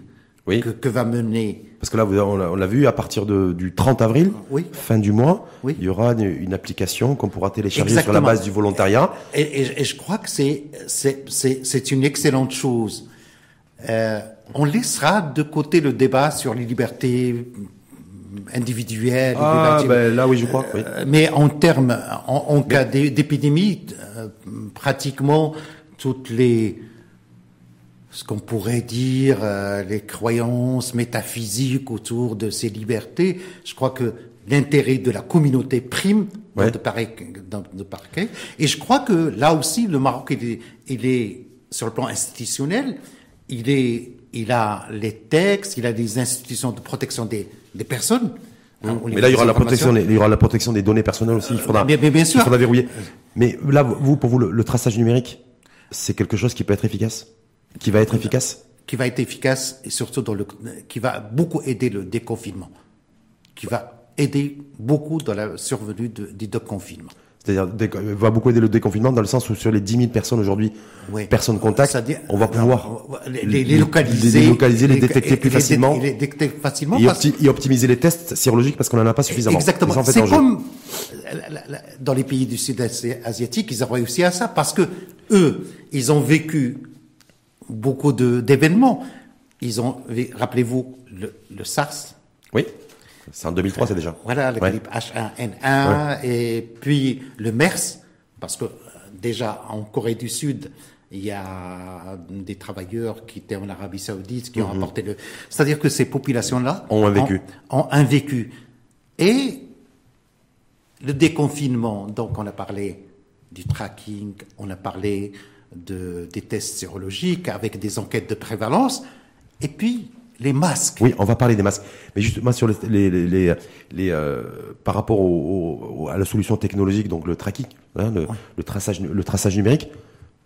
oui. que, que va mener parce que là, on l'a vu, à partir de, du 30 avril, oui. fin du mois, oui. il y aura une, application qu'on pourra télécharger sur la base du volontariat. Et, et, et je crois que c'est c'est une excellente chose. Euh, on laissera de côté le débat sur les libertés individuelles. Ah, ben là, oui, je crois. Oui. Euh, mais en termes, en, en cas d'épidémie, euh, pratiquement toutes les ce qu'on pourrait dire euh, les croyances métaphysiques autour de ces libertés. Je crois que l'intérêt de la communauté prime dans, de pareil, dans de pareil. Et je crois que là aussi, le Maroc, il est, il est sur le plan institutionnel, il, est, il a les textes, il a des institutions de protection des, des personnes. Hein, mais là, il y aura la protection, il y aura la protection des données personnelles aussi. Il faudra, bien, bien sûr. Il faudra verrouiller. Mais là, vous, pour vous, le, traçage numérique, c'est quelque chose qui peut être efficace, qui va être efficace, qui va être efficace et surtout dans le, qui va beaucoup aider le déconfinement, qui va aider beaucoup dans la survenue de, du déconfinement. C'est-à-dire, va beaucoup aider le déconfinement dans le sens où sur les 10 000 personnes aujourd'hui, personnes contact, on va pouvoir les, les, localiser, les, localiser, les, détecter plus facilement, les détecter facilement et, optimiser les tests sérologiques parce qu'on n'en a pas suffisamment. Exactement. C'est comme dans les pays du sud asiatique, ils ont réussi à ça parce que eux, ils ont vécu beaucoup d'événements. Ils ont, rappelez-vous, le, le SARS. Oui. C'est en 2003, c'est déjà. Voilà, le grippe H1N1 et puis le MERS, parce que euh, déjà en Corée du Sud, il y a des travailleurs qui étaient en Arabie Saoudite qui ont mhm. apporté le. C'est-à-dire que ces populations-là ont un vécu. Ont, un vécu. Et le déconfinement, donc on a parlé du tracking, on a parlé de, des tests sérologiques avec des enquêtes de prévalence, et puis les masques. Oui, on va parler des masques. Mais justement, sur les, les, les, les euh, par rapport au, à la solution technologique, donc le tracking, hein, le, le, traçage, le traçage numérique,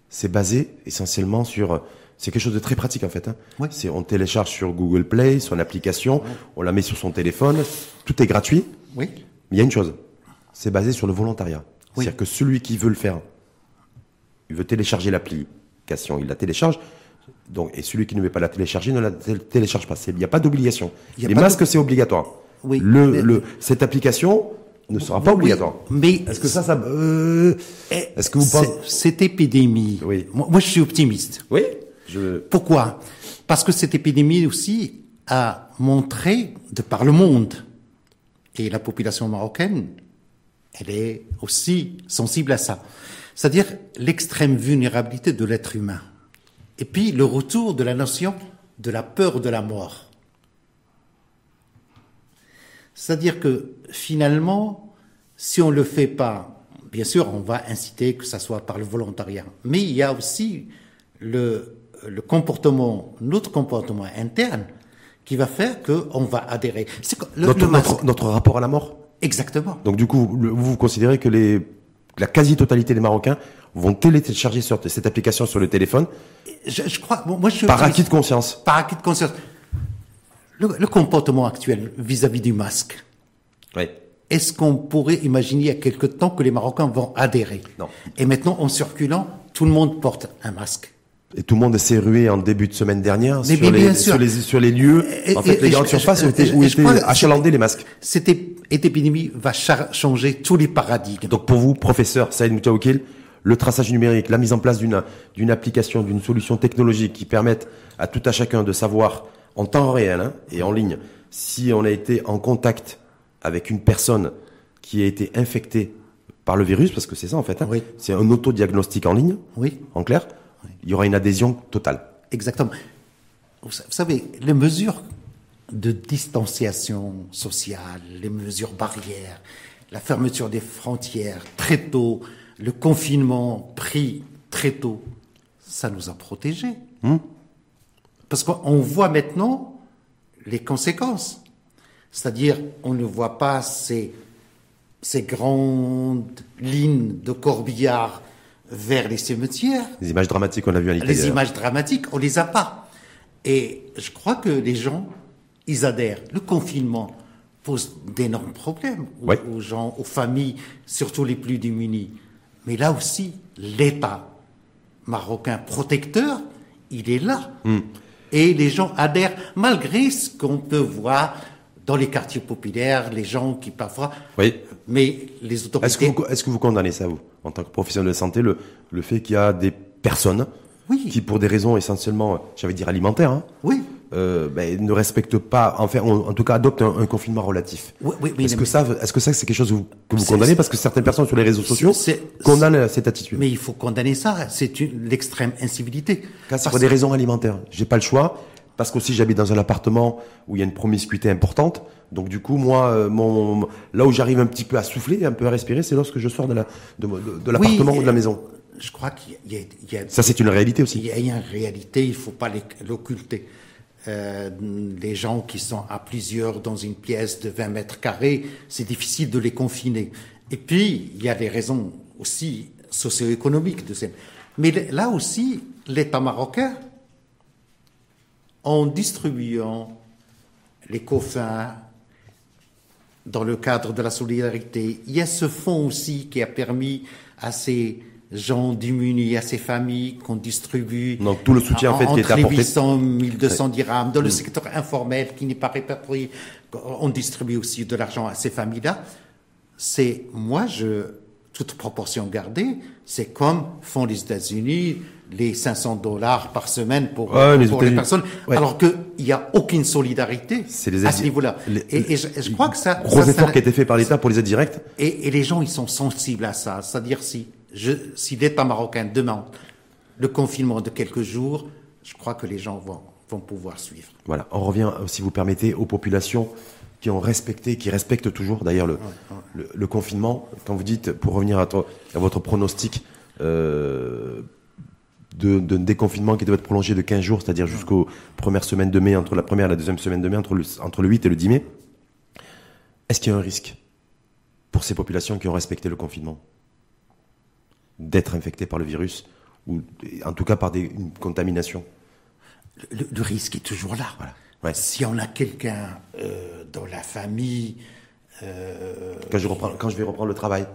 c'est basé essentiellement sur. C'est quelque chose de très pratique en fait. Hein. Oui. C'est on télécharge sur Google Play son application, on la met sur son téléphone, tout est gratuit. Oui. Mais il y a une chose, c'est basé sur le volontariat. C'est-à-dire que celui qui veut le faire, il veut télécharger l'application, il la télécharge. Donc, et celui qui ne veut pas la télécharger ne la télécharge pas. Il n'y a pas d'obligation. Les masques, c'est obligatoire. Oui, le, le, cette application ne sera pas obligatoire. mais est-ce que ça, ça, euh, eh, est-ce que vous pensez cette épidémie Oui. Moi, je suis optimiste. Oui. Je... Pourquoi? Parce que cette épidémie aussi a montré, de par le monde, et la population marocaine, elle est aussi sensible à ça. C'est-à-dire l'extrême vulnérabilité de l'être humain. Et puis le retour de la notion de la peur de la mort. C'est-à-dire que finalement, si on ne le fait pas, bien sûr, on va inciter que ça soit par le volontariat, mais il y a aussi le, le comportement, notre comportement interne, qui va faire qu'on va adhérer. notre, notre, rapport à la mort Exactement. Donc du coup, vous, vous considérez que les, la quasi-totalité des Marocains vont télécharger cette application sur le téléphone je, crois, moi je Par acquis de conscience. Par acquis de conscience. Le, comportement actuel vis-à-vis du masque. Oui. Est-ce qu'on pourrait imaginer il y a quelque temps que les Marocains vont adhérer? Non. Et maintenant, en circulant, tout le monde porte un masque. Et tout le monde s'est rué en début de semaine dernière sur, les, sur, les, sur, les, lieux. en fait, les grandes surfaces où étaient, achalandés les masques. Cette épidémie va changer tous les paradigmes. Donc pour vous, professeur Saïd Moutaoukil, le traçage numérique, la mise en place d'une d'une application, d'une solution technologique qui permette à tout à chacun de savoir en temps réel hein, et en ligne si on a été en contact avec une personne qui a été infectée par le virus, parce que c'est ça en fait. Hein. Oui. C'est un autodiagnostic en ligne. Oui. En clair, il y aura une adhésion totale. Exactement. Vous savez, les mesures de distanciation sociale, les mesures barrières, la fermeture des frontières très tôt, le confinement pris très tôt, ça nous a protégés. Hmm. Parce qu'on voit maintenant les conséquences. C'est-à-dire, on ne voit pas ces, ces grandes lignes de corbillard vers les cimetières. Les images dramatiques qu'on a vues à l'Italie. Les images dramatiques, on les a pas. Et je crois que les gens, ils adhèrent. Le confinement pose d'énormes problèmes aux gens, aux familles, surtout les plus démunis. Mais là aussi, l'État marocain protecteur, il est là. Hmm. Et les gens adhèrent, malgré ce qu'on peut voir dans les quartiers populaires, les gens qui parfois... Oui. Mais les autorités... Est-ce que, vous, est-ce que vous condamnez ça, vous, en tant que professionnel de santé, le, le fait qu'il y a des personnes oui. qui, pour des raisons essentiellement, j'avais dire alimentaires, hein, oui. euh, ben, ne respectent pas, enfin, en tout cas, adoptent un, confinement relatif. Oui, oui, est-ce que ça, est-ce que ça, c'est quelque chose que vous, condamnez parce que certaines personnes sur les réseaux sociaux condamnent cette attitude? Mais il faut condamner ça. C'est l'extrême incivilité. c'est pour des raisons alimentaires. J'ai pas le choix parce qu'aussi j'habite dans un appartement où il y a une promiscuité importante. Donc du coup, moi, euh, mon, là où j'arrive un petit peu à souffler, un peu à respirer, c'est lorsque je sors de la de, de, l'appartement ou de la maison. je crois qu'il y, y, a... Ça, c'est une réalité aussi. Il y a une réalité, il ne faut pas l'occulter. Euh, les gens qui sont à plusieurs dans une pièce de 20 mètres carrés, c'est difficile de les confiner. Et puis, il y a des raisons aussi socio-économiques de ces... Mais là aussi, l'État marocain, en distribuant les coffins dans le cadre de la solidarité, il y a ce fonds aussi qui a permis à ces gens démunis, à ces familles qu'on distribue. Donc tout le soutien en fait qui est apporté. 800, 1200 dirhams. Dans le mm. secteur informel qui n'est pas répertorié, on distribue aussi de l'argent à ces familles-là. C'est, moi, je, toute proportion gardée, c'est comme font les États-Unis, les 500 dollars par semaine pour, les, personnes, alors qu'il n'y a aucune solidarité à ce niveau-là. Et, je, crois que ça... Gros effort qui a été fait par l'État pour les aides directes. Et, les gens, ils sont sensibles à ça. C'est-à-dire si, je, si l'État marocain demande le confinement de quelques jours, je crois que les gens vont, vont pouvoir suivre. Voilà, on revient, si vous permettez, aux populations qui ont respecté, qui respectent toujours d'ailleurs le, le, confinement. Quand vous dites, pour revenir à, à votre pronostic euh, de, déconfinement qui doit être prolongé de 15 jours, c'est-à-dire jusqu'aux premières semaines de mai, entre la première et la deuxième semaine de mai, entre le, entre le 8 et le 10 mai, est-ce qu'il y a un risque pour ces populations qui ont respecté le confinement d'être infectées par le virus ou en tout cas par des, une contamination? Le, risque est toujours là. Voilà. Si on a quelqu'un euh, dans la famille. Euh, quand, je reprends, quand je vais reprendre le travail.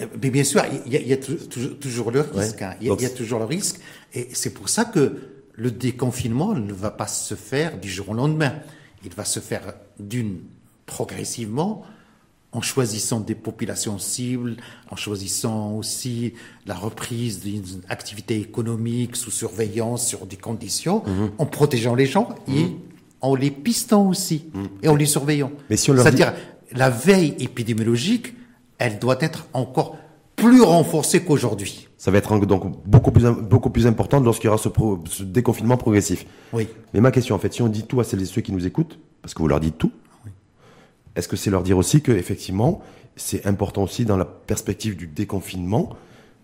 Euh, mais bien sûr, il y a, toujours, le risque. Hein. Il, y a, toujours le risque. Et c'est pour ça que le déconfinement ne va pas se faire du jour au lendemain. Il va se faire d'une progressivement en choisissant des populations cibles, en choisissant aussi la reprise d'une activité économique sous surveillance sur des conditions, mhm. en protégeant les gens et mhm en les pistant aussi mmh. et en les surveillant. C'est-à-dire, la veille épidémiologique, elle doit être encore plus renforcée qu'aujourd'hui. Ça va être donc beaucoup plus, beaucoup plus important lorsqu'il y aura ce, déconfinement progressif. Oui. Mais ma question, en fait, si on dit tout à celles et ceux qui nous écoutent, parce que vous leur dites tout, est-ce que c'est leur dire aussi que, effectivement, c'est important aussi dans la perspective du déconfinement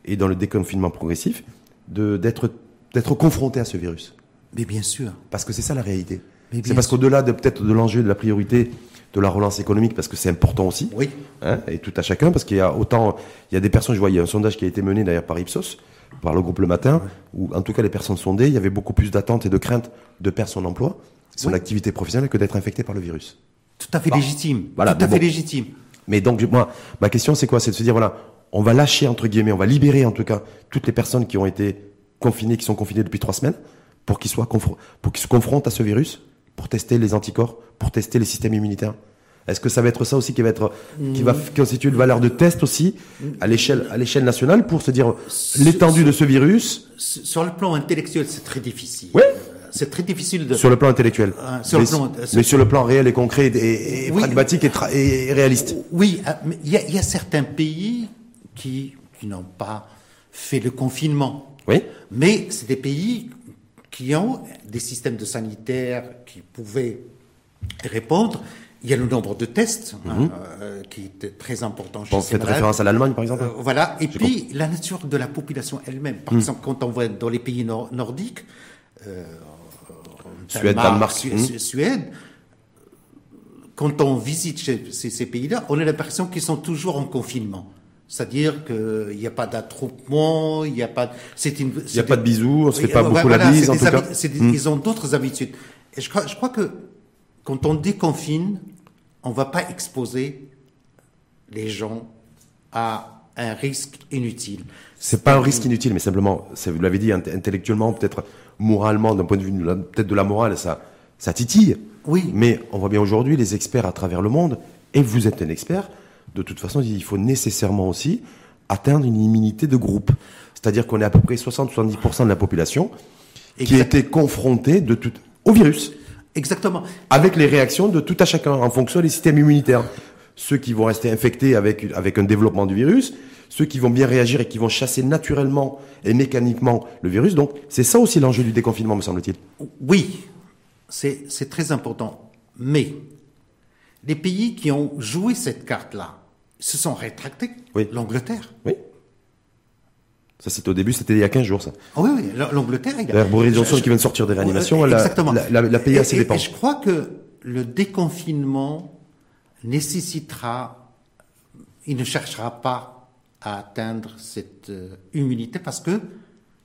et dans le déconfinement progressif, d'être d'être confronté à ce virus? Mais bien sûr. Parce que c'est ça la réalité. C'est parce qu'au-delà de peut-être de l'enjeu de la priorité de la relance économique, parce que c'est important aussi, oui. Hein, et tout à chacun, parce qu'il y a autant, il y a des personnes, je vois, il y a un sondage qui a été mené d'ailleurs par Ipsos, par le groupe Le Matin, où en tout cas les personnes sondées, il y avait beaucoup plus d'attentes et de craintes de perdre son emploi, son activité professionnelle, que d'être infecté par le virus. Tout à fait légitime. Voilà, tout à fait légitime. Mais donc, moi, ma question, c'est quoi? C'est de se dire, voilà, on va lâcher, entre guillemets, on va libérer, en tout cas, toutes les personnes qui ont été confinées, qui sont confinées depuis trois semaines, pour qu'ils soient pour qu'ils se confrontent à ce virus, pour tester les anticorps, pour tester les systèmes immunitaires Est-ce que ça va être ça aussi qui va être, qui va mm. constituer une valeur de test aussi à l'échelle, à l'échelle nationale pour se dire l'étendue de ce virus? Sur le plan intellectuel, c'est très difficile. Oui. C'est très difficile de. Sur le plan intellectuel. Euh, sur mais, le plan, mais, sur le plan réel et concret et, pragmatique et, réaliste. Oui, euh, mais il y, y, a certains pays qui, qui n'ont pas fait le confinement. Oui. Mais c'est des pays qui ont des systèmes de sanitaires qui pouvaient répondre. Il y a le nombre de tests hein, mhm. euh, qui était très important. Chez faites référence à l'Allemagne, par exemple. Euh, voilà. Et puis la nature de la population elle-même. Par mhm. exemple, quand on voit dans les pays nordiques, euh, Suède, Danemark, mhm. Suède, quand on visite ces, ces pays-là, on a l'impression qu'ils sont toujours en confinement. C'est-à-dire qu'il n'y a pas d'attroupement, il n'y a pas. C'est une. Il n'y a pas de bisous, on se fait pas beaucoup la bise en tout cas. Hmm. Ils ont d'autres habitudes. Et je crois, je crois que quand on déconfine, on ne va pas exposer les gens à un risque inutile. C'est pas un risque inutile, mais simplement, vous l'avez dit, intellectuellement, peut-être moralement, d'un point de vue peut-être de la morale, ça, ça titille. Oui. Mais on voit bien aujourd'hui les experts à travers le monde, et vous êtes un expert, de toute façon, il faut nécessairement aussi atteindre une immunité de groupe. C'est-à-dire qu'on est à peu près 60-70% de la population qui a été confrontée de tout, au virus. Exactement. Avec les réactions de tout à chacun en fonction des systèmes immunitaires. Ceux qui vont rester infectés avec, avec un développement du virus, ceux qui vont bien réagir et qui vont chasser naturellement et mécaniquement le virus. Donc, c'est ça aussi l'enjeu du déconfinement, me semble-t-il. Oui, c'est très important. Mais les pays qui ont joué cette carte-là se sont rétractés. Oui. L'Angleterre. Oui. Ça, c'était au début, c'était il y a 15 jours, ça. Ah oui, oui, l'Angleterre, il a... Boris Johnson, qui vient de sortir des réanimations, exactement. La, la, la pays assez dépend. Et je crois que le déconfinement nécessitera, il ne cherchera pas à atteindre cette euh, immunité parce que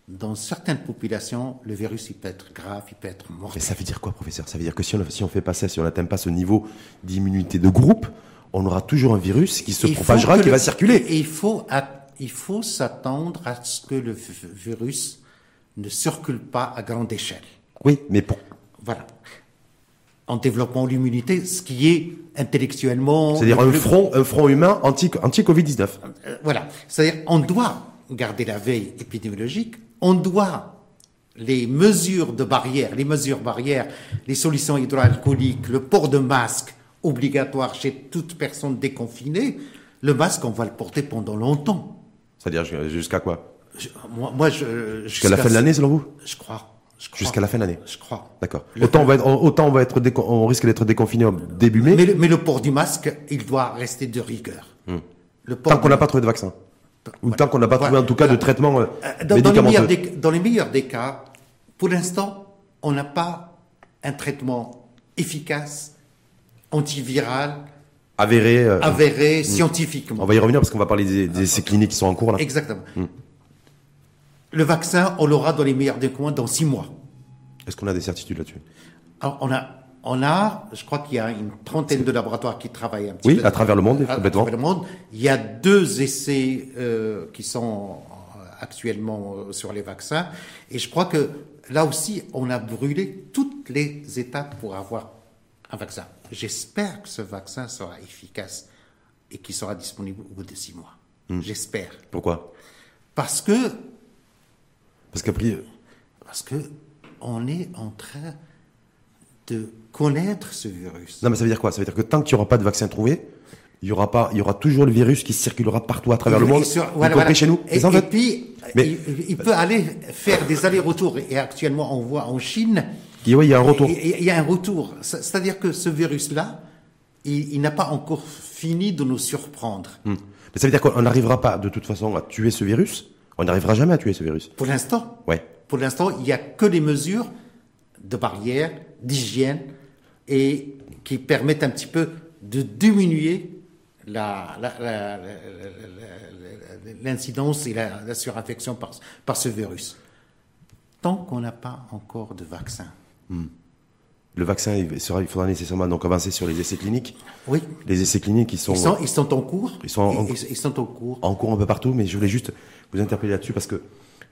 dans certaines populations, le virus, il peut être grave, il peut être mortel. Mais ça veut dire quoi, professeur? Ça veut dire que si on, si on fait passer, si on n'atteint pas ce niveau d'immunité de groupe, on aura toujours un virus qui se propagera, qui va circuler. Et il faut il faut s'attendre à ce que le virus ne circule pas à grande échelle. Oui, mais pour... Voilà. En développant l'immunité, ce qui est intellectuellement... C'est-à-dire un front, un front humain anti-Covid-19. Anti euh, voilà. C'est-à-dire, on doit garder la veille épidémiologique, on doit les mesures de barrière, les mesures barrières, les solutions hydroalcooliques, le port de masque obligatoire chez toute personne déconfinée, le masque, on va le porter pendant longtemps. C'est-à-dire jusqu'à quoi? Moi, je, jusqu'à la fin de l'année, selon vous? Je crois. Jusqu'à la fin de l'année. Je crois. D'accord. Autant on va être, autant on va être, on risque d'être déconfiné au début mai. Mais le, port du masque, il doit rester de rigueur. Hmm. Le tant qu'on n'a pas trouvé de vaccin. Ou tant qu'on n'a pas trouvé en tout cas de traitement euh, euh, dans, dans, les meilleurs des, dans les meilleurs des cas, pour l'instant, on n'a pas un traitement efficace, antiviral, avéré. Euh, avéré hmm. scientifiquement. On va y revenir parce qu'on va parler des, essais cliniques qui sont en cours là. Exactement. Hmm. Le vaccin, on l'aura dans les meilleurs des coins dans six mois. Est-ce qu'on a des certitudes là-dessus? Alors, on a, on a, je crois qu'il y a une trentaine de laboratoires qui travaillent un petit oui, à travers le monde, complètement. À travers le monde. Il y a deux essais euh, qui sont actuellement euh, sur les vaccins. Et je crois que là aussi, on a brûlé toutes les étapes pour avoir un vaccin. J'espère que ce vaccin sera efficace et qu'il sera disponible au bout de six mois. Hmm. J'espère. Pourquoi? Parce que. Parce qu'après. Parce que on est en train de connaître ce virus. Non, mais ça veut dire quoi? Ça veut dire que tant qu'il n'y aura pas de vaccin trouvé, il y aura pas, il y aura toujours le virus qui circulera partout à travers le monde, y compris chez nous. Et, puis, mais, il, peut aller faire des allers-retours. Et actuellement, on voit en Chine il y a un retour. Il y a un retour. C'est-à-dire que ce virus-là, il, n'a pas encore fini de nous surprendre. Hmm. Mais ça veut dire qu'on n'arrivera pas, de toute façon, à tuer ce virus On n'arrivera jamais à tuer ce virus Pour l'instant. Ouais. Pour l'instant, il n'y a que des mesures de barrière, d'hygiène, et qui permettent un petit peu de diminuer l'incidence et la, surinfection par, par ce virus. Tant qu'on n'a pas encore de vaccin, Hmm. Le vaccin, il, sera, il faudra nécessairement donc avancer sur les essais cliniques. Oui. Les essais cliniques, ils sont, ils sont, en cours. Ils sont en, ils, sont en cours. En cours un peu partout, mais je voulais juste vous interpeller là-dessus parce que,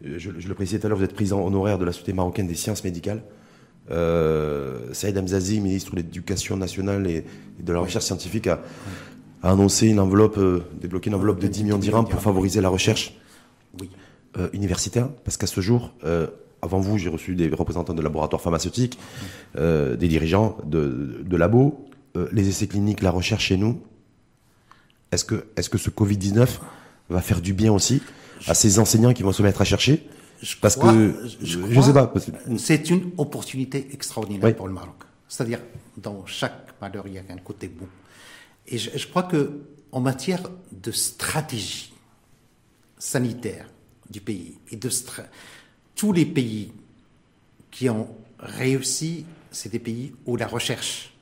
euh, je, le précisais tout à l'heure, vous êtes président honoraire de la Société marocaine des sciences médicales. Euh, Saïd Amzazi, ministre de l'Éducation nationale et, de la recherche scientifique, a, annoncé une enveloppe, euh, débloqué une enveloppe de 10 millions d'irhams pour favoriser la recherche oui. euh, universitaire. Parce qu'à ce jour, avant vous, j'ai reçu des représentants de laboratoires pharmaceutiques, euh, des dirigeants de, de labos, euh, les essais cliniques, la recherche chez nous. Est-ce que, est-ce que ce Covid-19 va faire du bien aussi à ces enseignants qui vont se mettre à chercher? Parce que je, ne sais pas. C'est une opportunité extraordinaire pour le Maroc. C'est-à-dire, dans chaque malheur, il y a un côté bon. Et je, je crois que en matière de stratégie sanitaire du pays et de tous les pays qui ont réussi, c'est des pays où la recherche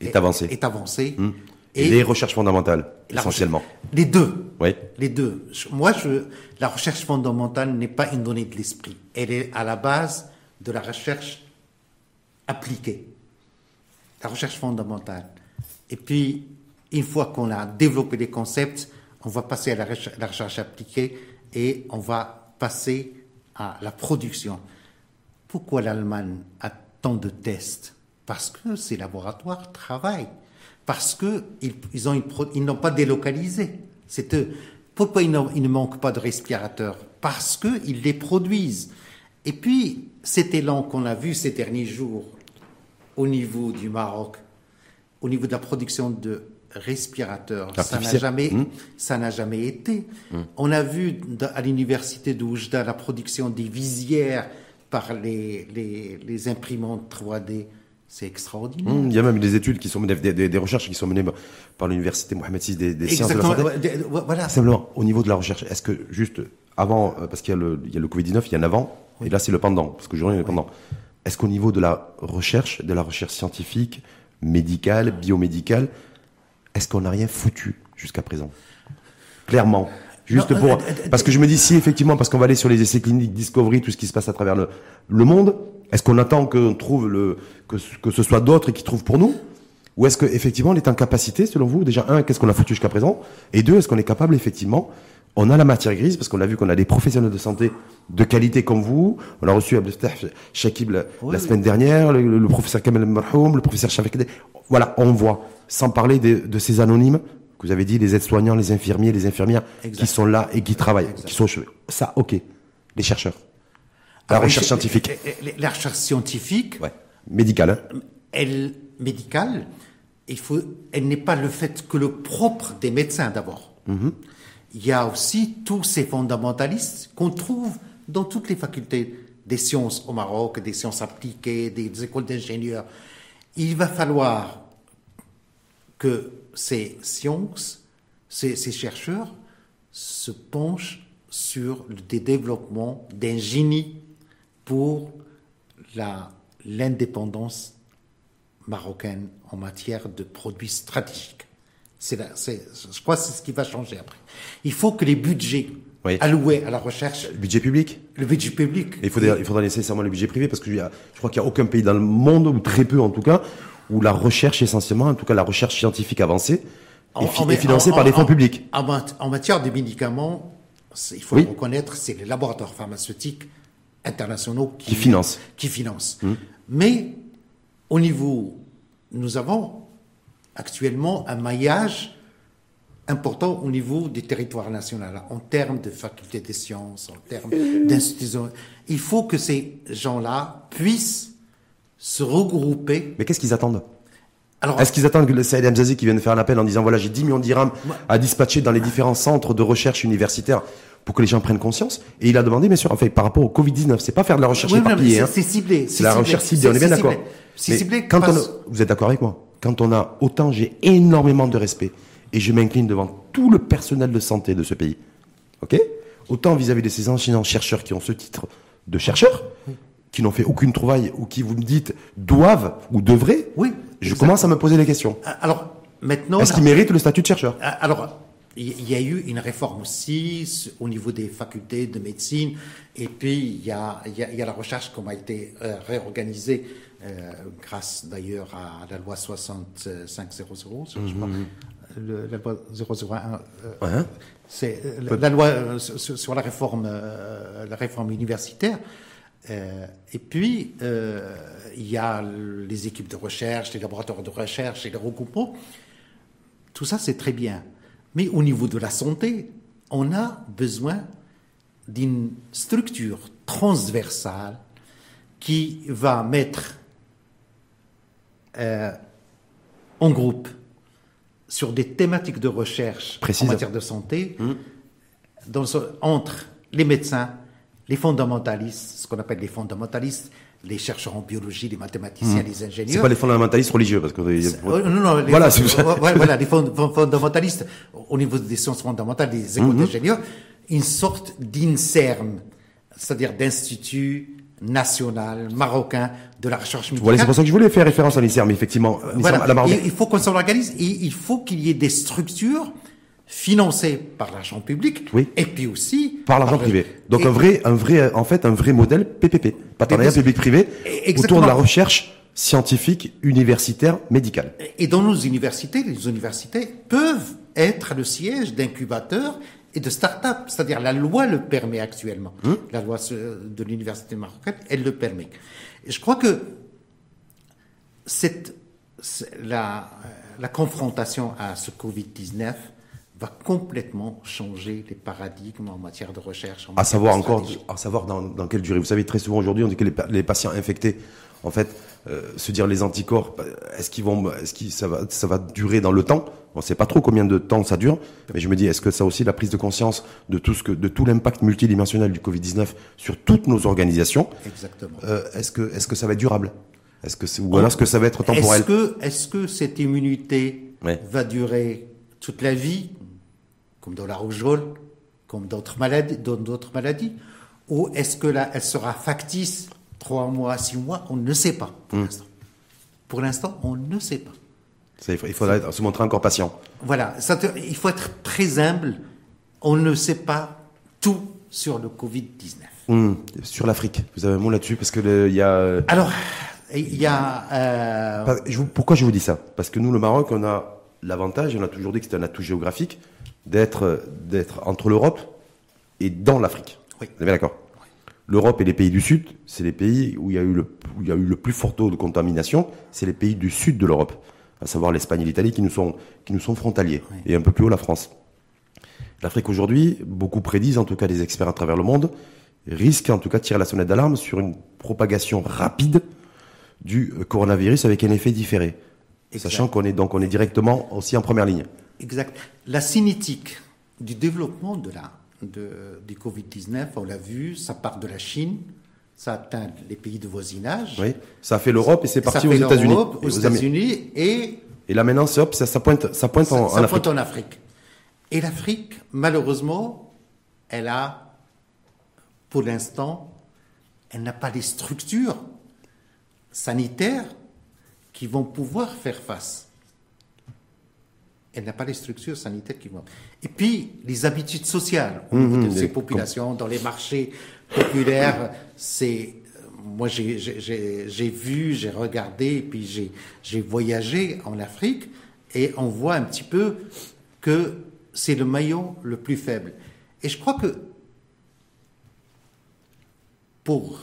est, avancée. Est avancée. Hum. Et, les recherches fondamentales, essentiellement. les deux. Oui. Les deux. Moi, je, la recherche fondamentale n'est pas une donnée de l'esprit. Elle est à la base de la recherche appliquée. La recherche fondamentale. Et puis, une fois qu'on a développé les concepts, on va passer à la recherche appliquée et on va passer à la production. Pourquoi l'Allemagne a tant de tests? Parce que ces laboratoires travaillent, parce qu'ils ils ont ils n'ont pas délocalisé. C'est. Pourquoi ils, ils, ne manquent pas de respirateurs? Parce qu'ils les produisent. Et puis, cet élan qu'on a vu ces derniers jours au niveau du Maroc, au niveau de la production de respirateur. Ça n'a jamais, hmm. ça n'a jamais été. Hmm. On a vu à l'université d'Oujda la production des visières par les, les, imprimantes 3D. C'est extraordinaire. Hmm, il y a même des études qui sont menées, des, recherches qui sont menées par l'université Mohamed VI des, sciences de la santé. Voilà. Simplement, au niveau de la recherche, est-ce que juste avant, euh, parce qu'il y a le, il y a le Covid-19, il y a un avant, et là c'est le pendant, parce que aujourd'hui il y a le pendant. Est-ce qu'au niveau de la recherche, de la recherche scientifique, médicale, biomédicale, est-ce qu'on n'a rien foutu jusqu'à présent? Clairement. Juste Non, pour. euh, euh, Parce que je me dis, si effectivement, parce qu'on va aller sur les essais cliniques, Discovery, tout ce qui se passe à travers le, le monde, est-ce qu'on attend qu'on trouve le, que, ce- que ce soit d'autres qui trouvent pour nous? Ou est-ce qu'effectivement on est en capacité, selon vous, déjà, un, qu'est-ce qu'on a foutu jusqu'à présent? Et deux, est-ce qu'on est capable, effectivement, on a la matière grise, parce qu'on a vu qu'on a des professionnels de santé de qualité comme vous. On a reçu Abdelstah Shakib la, Oui, la oui. semaine dernière, le, le- le professeur Kamel Marhoum, le professeur Shafik. Voilà, on voit. Sans parler de, de ces anonymes que vous avez dit, les aides-soignants, les infirmiers, les infirmières qui sont là et qui travaillent, qui sont au chevet. Ça, ok. Les chercheurs. La Alors, recherche scientifique. La recherche scientifique, Ouais. Médicale. hein. elle, médicale, il faut, elle n'est pas le fait que le propre des médecins d'abord. Il y a aussi tous ces fondamentalistes qu'on trouve dans toutes les facultés des sciences au Maroc, des sciences appliquées, des écoles d'ingénieurs. Il va falloir que ces sciences, ces, ces chercheurs se penchent sur le dé- développement d'un génie pour la- l'indépendance marocaine en matière de produits stratégiques. C'est je crois que c'est ce qui va changer après. Il faut que les budgets Oui. alloués à la recherche, Budget public. le budget public, Et il faudra, il faudra nécessairement le budget privé parce que je, je crois qu'il n'y a aucun pays dans le monde, ou très peu en tout cas, où la recherche essentiellement, en tout cas la recherche scientifique avancée, est, fi- En- en- est financée en- par des fonds publics. En, mat- en matière de médicaments, il faut Oui. le reconnaître, c'est les laboratoires pharmaceutiques internationaux qui, Qui financent. Qui financent. Mais au niveau, nous avons actuellement un maillage important au niveau du territoire national, en termes de facultés des sciences, en termes d'institutions. Il faut que ces gens-là puissent se regrouper. Mais qu'est-ce qu'ils attendent? Alors, Est-ce qu'ils attendent que le Saïd qui vienne faire un appel en disant voilà j'ai 10 millions de dirhams à dispatcher dans les différents centres de recherche universitaires pour que les gens prennent conscience? Et il a demandé bien sûr, en fait, par rapport au Covid-19, c'est pas faire de la recherche Oui, éparpillée, c'est- hein. c'est ciblé. C'est la ciblé, recherche ciblée, on est bien d'accord. ciblé. C'est ciblé quand on a- vous êtes d'accord avec moi? Quand on a autant, j'ai énormément de respect et je m'incline devant tout le personnel de santé de ce pays. Ok? Autant vis-à-vis de ces anciens chercheurs qui ont ce titre de chercheurs, qui n'ont fait aucune trouvaille ou qui, vous me dites, doivent ou devraient, Oui, je commence à me poser des questions. Alors, maintenant. Est-ce qu'ils méritent le statut de chercheur? Alors, il y a eu une réforme aussi au niveau des facultés de médecine, et puis il y a, il y a- il y a la recherche qui a été euh, réorganisée euh, grâce d'ailleurs à la loi 6500, je crois, le- la loi 001. euh, Ouais. c'est la, la loi sur, sur la réforme, la réforme universitaire. Euh, et puis, euh, il y a les équipes de recherche, les laboratoires de recherche et les regroupements. Tout ça, c'est très bien. Mais au niveau de la santé, on a besoin d'une structure transversale qui va mettre euh, en groupe sur des thématiques de recherche en matière de santé, dans ce- entre les médecins, les fondamentalistes, ce qu'on appelle les fondamentalistes, les chercheurs en biologie, les mathématiciens, les C'est ingénieurs. pas les fondamentalistes religieux parce que Euh, non, non, les, voilà, c'est voilà, les fond- fond- fondamentalistes, au niveau des sciences fondamentales, des écoles Mhm. d'ingénieurs, une sorte d'INSERM, c'est-à-dire d'Institut national marocain de la recherche médicale. Voilà, c'est pour ça que je voulais faire référence à l'INSERM, effectivement. Voilà. à la il faut qu'on s'organise et il faut qu'il y ait des structures financées par l'argent public Oui. et puis aussi Par l'argent le- privé. Donc et- un vrai, un vrai, en fait, un vrai modèle PPP, partenariat public-privé, autour de la recherche scientifique, universitaire, médicale. Et dans nos universités, les universités peuvent être le siège d'incubateurs et de start-up. C'est-à-dire, la loi le permet actuellement. La loi euh, de l'université marocaine, elle le permet. Et je crois que cette, la, euh, la confrontation à ce Covid-19 va complètement changer les paradigmes en matière de recherche. en À savoir de encore, à savoir dans, dans quelle durée. Vous savez, très souvent aujourd'hui, on dit que les, les patients infectés, en fait, euh, se dire les anticorps, bah, est-ce qu'ils vont, est-ce que ça va, ça va durer dans le temps? On ne sait pas trop combien de temps ça dure, mais je me dis, est-ce que ça aussi, la prise de conscience de tout ce que, de tout l'impact multidimensionnel du Covid-19 sur toutes nos organisations, Exactement. euh, est-ce que, est-ce que ça va être durable? Est-ce que c'est, ou alors est-ce que ça va être temporel Est-ce que, est-ce que cette immunité Ouais. va durer toute la vie, comme dans la rougeole comme d'autres maladies, d'autres maladies, ou est-ce que là, elle sera factice trois mois, six mois On ne sait pas pour l'instant. Pour l'instant, on ne sait pas. il faudrait se montrer encore patient. Voilà, il faut être très humble. On ne sait pas tout sur le Covid-19. Hum, sur l'Afrique, vous avez un mot là-dessus Parce que il y a. Euh, Alors, il y a. Euh... pourquoi je vous dis ça? Parce que nous, le Maroc, on a l'avantage, on a toujours dit que c'est un atout géographique, d'être d'être entre l'Europe et dans l'Afrique. Oui. Vous êtes d'accord? L'Europe et les pays du Sud, c'est les pays où il y a eu le, où il y a eu le plus fort taux de contamination, c'est les pays du Sud de l'Europe, à savoir l'Espagne et l'Italie qui nous sont qui nous sont frontaliers, et un peu plus haut la France. L'Afrique aujourd'hui, beaucoup prédisent, en tout cas des experts à travers le monde, risque en tout cas de tirer la sonnette d'alarme sur une propagation rapide du coronavirus avec un effet différé. Sachant qu'on est donc on est directement aussi en première ligne. Exact. La cinétique du développement de la, de, du Covid-19, on l'a vu, ça part de la Chine, ça atteint les pays de voisinage. Oui, ça a fait l'Europe et c'est parti aux États-Unis. Aux États-Unis et. Et là maintenant, ça, ça pointe, ça pointe en, ça Afrique. Pointe en Afrique. Et l'Afrique, malheureusement, elle a, pour l'instant, elle n'a pas les structures sanitaires qui vont pouvoir faire face. Elle n'a pas les structures sanitaires qui vont. Et puis, les habitudes sociales au niveau de ces populations, dans les marchés populaires, c'est. Moi, j'ai vu, j'ai regardé, et puis j'ai voyagé en Afrique, et on voit un petit peu que c'est le maillon le plus faible. Et je crois que pour,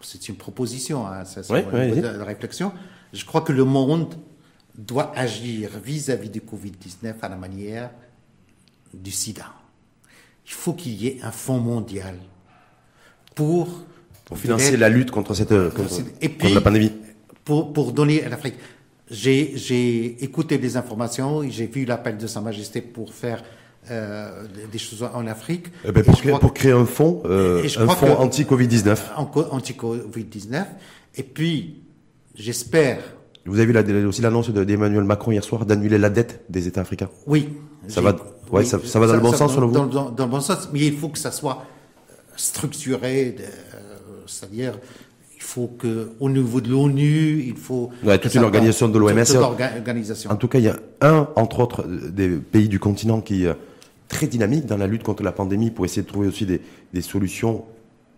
c'est une proposition, hein, ça, c'est une réflexion, je crois que le monde doit agir vis-à-vis du Covid-19 à la manière du sida. Il faut qu'il y ait un fonds mondial pour... Pour financer la lutte contre, cette, contre, et puis, la pandémie. Pour, pour donner à l'Afrique. J'ai écouté des informations, j'ai vu l'appel de Sa Majesté pour faire euh, des choses en Afrique. Eh ben pour, créer, pour, créer, un fonds, euh, un fonds anti-Covid-19. Anti-Covid-19. Et puis, j'espère. Vous avez vu aussi l'annonce d'Emmanuel Macron hier soir d'annuler la dette des États africains Oui. Ça va, ouais, ça, ça, va dans le bon sens, selon vous dans, dans, dans, le bon sens, mais il faut que ça soit structuré, euh, c'est-à-dire il faut que, au niveau de l'ONU, il faut. Ouais, toute une organisation de l'OMS. organisation. En tout cas, il y a un, entre autres, des pays du continent qui est très dynamique dans la lutte contre la pandémie pour essayer de trouver aussi des, des solutions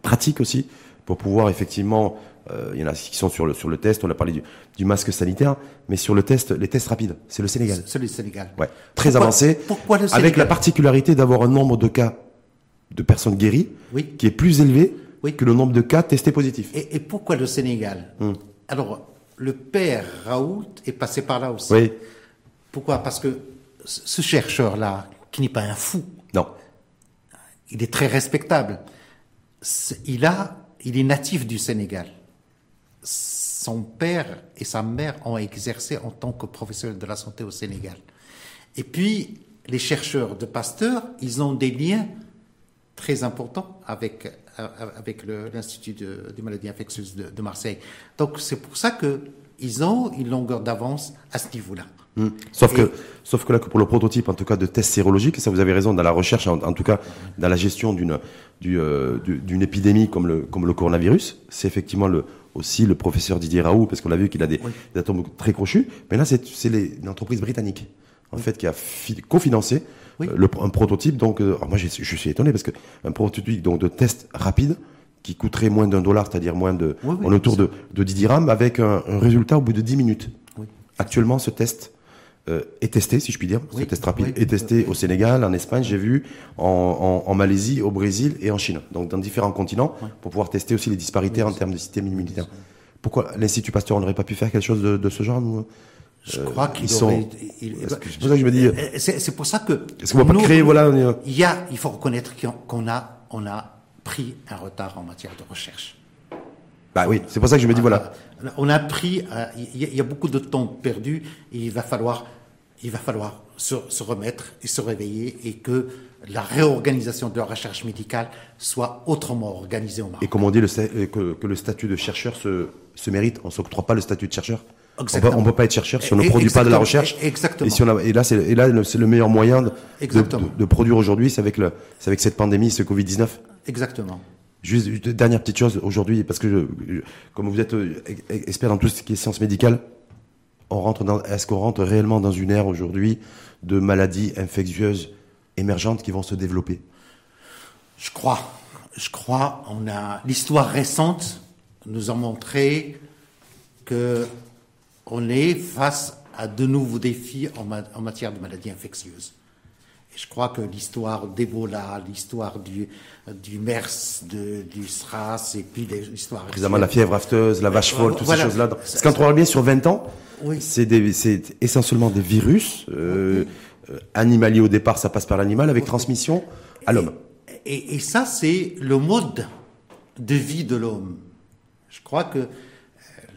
pratiques aussi pour pouvoir effectivement. Euh, il y en a qui sont sur le sur le test. On a parlé du, du masque sanitaire, mais sur le test, les tests rapides, c'est le Sénégal. C'est le Sénégal. Ouais, très avancé. Pourquoi le Sénégal Avec la particularité d'avoir un nombre de cas de personnes guéries oui. qui est plus élevé oui. que le nombre de cas testés positifs. Et, pourquoi le Sénégal hmm. Alors, le père Raoult est passé par là aussi. Oui. Pourquoi? Parce que ce chercheur-là, qui n'est pas un fou, non, il est très respectable. Il a, il est natif du Sénégal. Son père et sa mère ont exercé en tant que professeur de la santé au Sénégal. Et puis, les chercheurs de Pasteur, ils ont des liens très importants avec avec l'Institut des maladies infectieuses de, Marseille. Donc c'est pour ça qu'ils ont une longueur d'avance à ce niveau-là. Hmm. Sauf, que, sauf que là, pour le prototype, en tout cas, de tests sérologiques, ça vous avez raison, dans la recherche, en, tout cas, dans la gestion d'une euh, d'une épidémie comme le, comme le coronavirus, c'est effectivement le, aussi le professeur Didier Raoult, parce qu'on a vu qu'il a des, atomes très crochus, mais là, c'est une entreprise britannique, en fait, qui a cofinancé oui. Euh, le, un prototype, donc, euh, moi je suis étonné parce que un prototype donc de test rapide qui coûterait moins d'un dollar, c'est-à-dire moins de, oui, autour de, de 10 dirhams, avec un, un, résultat au bout de 10 minutes. Actuellement, ce test euh, est testé, si je puis dire. ce test rapide est testé au Sénégal, en Espagne, j'ai vu, en, en, en, Malaisie, au Brésil et en Chine. Donc dans différents continents, pour pouvoir tester aussi les disparités en termes de système immunitaire. Pourquoi l'Institut Pasteur n'aurait pas pu faire quelque chose de, de ce genre nous je euh, crois qu'ils sont. C'est pour ça que je me dis. Euh, c'est pour ça que. Est-ce qu'on va pas créer voilà Il y a, il faut reconnaître qu'on a, on a pris un retard en matière de recherche. Bah oui, c'est pour ça que je me dis voilà. On a pris, euh, il y, a beaucoup de temps perdu. Et il va falloir, il va falloir se, se, remettre et se réveiller et que la réorganisation de la recherche médicale soit autrement organisée au Maroc. Et comme on dit, le, que, que le statut de chercheur se, se mérite. On s'octroie pas le statut de chercheur. On ne peut pas être chercheur si on ne produit pas de la recherche. Exactement. Et, si on a, et là, c'est le meilleur moyen de, de, produire aujourd'hui, c'est avec le, avec cette pandémie, ce Covid 19. Exactement. Juste une dernière petite chose aujourd'hui, parce que je, comme vous êtes euh, expert dans tout ce qui est sciences médicales, on rentre est-ce qu'on rentre réellement dans une ère aujourd'hui de maladies infectieuses émergentes qui vont se développer? Je crois. Je crois. On a l'histoire récente nous a montré que on est face à de nouveaux défis en, matière de maladies infectieuses. Et je crois que l'histoire d'Ebola, l'histoire du, du MERS, de, du SRAS, et puis l'histoire... Précisément la fièvre afteuse, la vache folle, toutes ces choses-là. Parce qu'on regarde bien sur 20 ans, oui. c'est essentiellement des virus euh, euh, animaliers au départ, ça passe par l'animal, avec transmission à l'homme. Et, et, ça, c'est le mode de vie de l'homme. Je crois que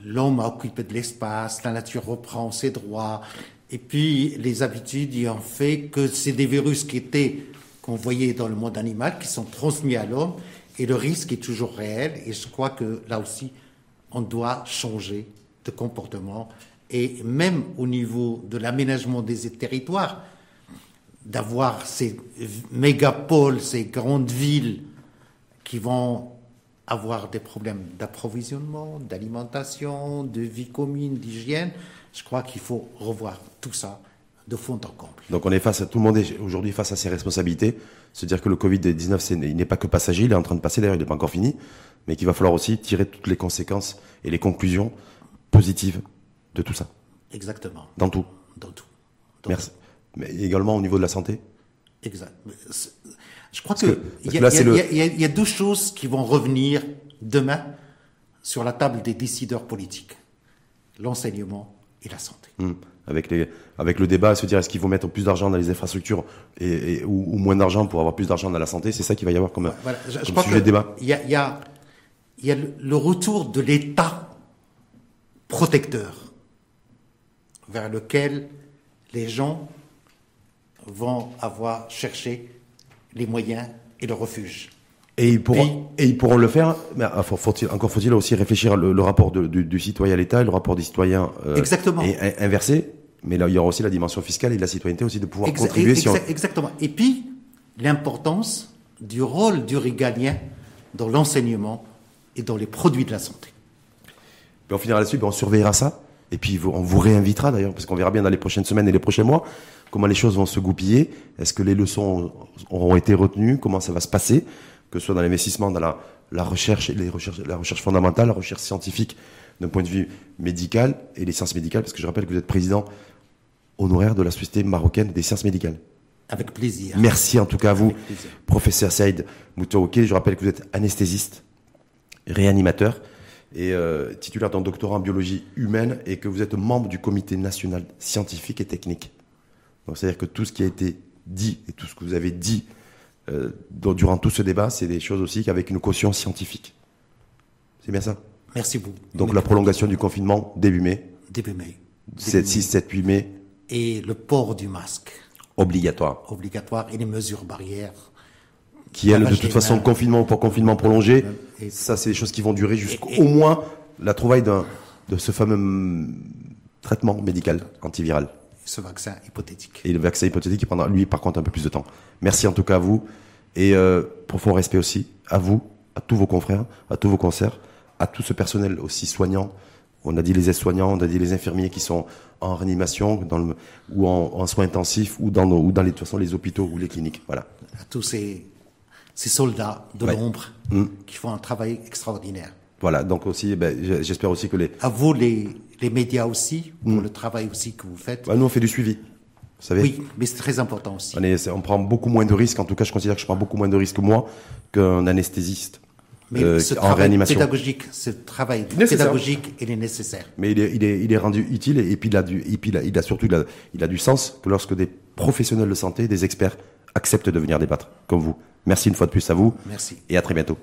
l'homme a occupé de l'espace, la nature reprend ses droits, et puis les habitudes y ont fait que c'est des virus qui étaient qu'on voyait dans le monde animal qui sont transmis à l'homme, et le risque est toujours réel. Et je crois que là aussi, on doit changer de comportement, et même au niveau de l'aménagement des territoires, d'avoir ces mégapoles, ces grandes villes qui vont avoir des problèmes d'approvisionnement, d'alimentation, de vie commune, d'hygiène. Je crois qu'il faut revoir tout ça de fond en comble. Donc on est face à tout le monde est aujourd'hui face à ses responsabilités, se dire que le Covid-19 il n'est pas que passager, il est en train de passer d'ailleurs, il n'est pas encore fini, mais qu'il va falloir aussi tirer toutes les conséquences et les conclusions positives de tout ça. Exactement. Dans tout. Dans tout. Merci. Mais également au niveau de la santé. Exact. Je crois qu'il y, a deux choses qui vont revenir demain sur la table des décideurs politiques l'enseignement et la santé. Hmm. Avec, les, avec le débat, se dire est-ce qu'il faut mettre plus d'argent dans les infrastructures et, ou, moins d'argent pour avoir plus d'argent dans la santé, c'est ça qu'il va y avoir comme, sujet de débat. Il y a, y, a, y a le retour de l'État protecteur vers lequel les gens vont avoir cherché les moyens et le refuge. Et ils pourront, et, ils pourront le faire, mais ah, encore faut-il aussi réfléchir le, rapport du, citoyen à l'État et le rapport des citoyens euh, Exactement. Et, inversé. Mais là, il y aura aussi la dimension fiscale et de la citoyenneté aussi de pouvoir contribuer. Exactement. Et puis, l'importance du rôle du régalien dans l'enseignement et dans les produits de la santé. on finira là-dessus, on surveillera ça. Et puis, on vous réinvitera d'ailleurs, parce qu'on verra bien dans les prochaines semaines et les prochains mois comment les choses vont se goupiller, est-ce que les leçons auront été retenues, comment ça va se passer, que ce soit dans l'investissement, dans la, la recherche, les recherches, la recherche fondamentale, la recherche scientifique d'un point de vue médical et les sciences médicales, parce que je rappelle que vous êtes président honoraire de la Société marocaine des sciences médicales. Avec plaisir. Merci en tout cas à vous, professeur Saïd Moutaouké. Je rappelle que vous êtes anesthésiste, réanimateur et euh, titulaire d'un doctorat en biologie humaine et que vous êtes membre du comité national scientifique et technique donc c'est-à-dire que tout ce qui a été dit et tout ce que vous avez dit euh, durant tout ce débat, c'est des choses aussi avec une caution scientifique. C'est bien ça? Merci beaucoup. Donc la prolongation du confinement début mai. Début mai. 7, 6, 7, 8 mai. Et le port du masque. Obligatoire. Obligatoire et les mesures barrières. Qui, elles, de toute façon, confinement ou pas confinement prolongé, et ça, c'est des choses qui vont durer jusqu'au moins la trouvaille de ce fameux traitement médical antiviral ce vaccin hypothétique. Et le vaccin hypothétique, il prendra, lui, par contre, un peu plus de temps. Merci en tout cas à vous. Et euh, profond respect aussi à vous, à tous vos confrères, à tous vos concerts, à tout ce personnel aussi soignant. On a dit les aides-soignants, on a dit les infirmiers qui sont en réanimation dans le, ou en, soins intensifs ou dans, ou dans les, de toute façon, les hôpitaux ou les cliniques. Voilà. À tous ces, ces soldats de l'ombre mmh. qui font un travail extraordinaire. Voilà, donc aussi, ben, j'espère aussi que les... À vous, les, les médias aussi, pour mm. le travail aussi que vous faites. Bah, nous, on fait du suivi. Vous savez oui, mais c'est très important aussi. On, on, prend beaucoup moins de risques. En tout cas, je considère que je prends beaucoup moins de risques, moi, qu'un anesthésiste. Mais euh, ce travail réanimation. pédagogique, ce travail pédagogique, il est nécessaire. Mais il est, il est, il est rendu utile et, puis il a du, et puis il a, il a surtout, il a, il a du sens que lorsque des professionnels de santé, des experts acceptent de venir débattre, comme vous. Merci une fois de plus à vous. Merci. Et à très bientôt.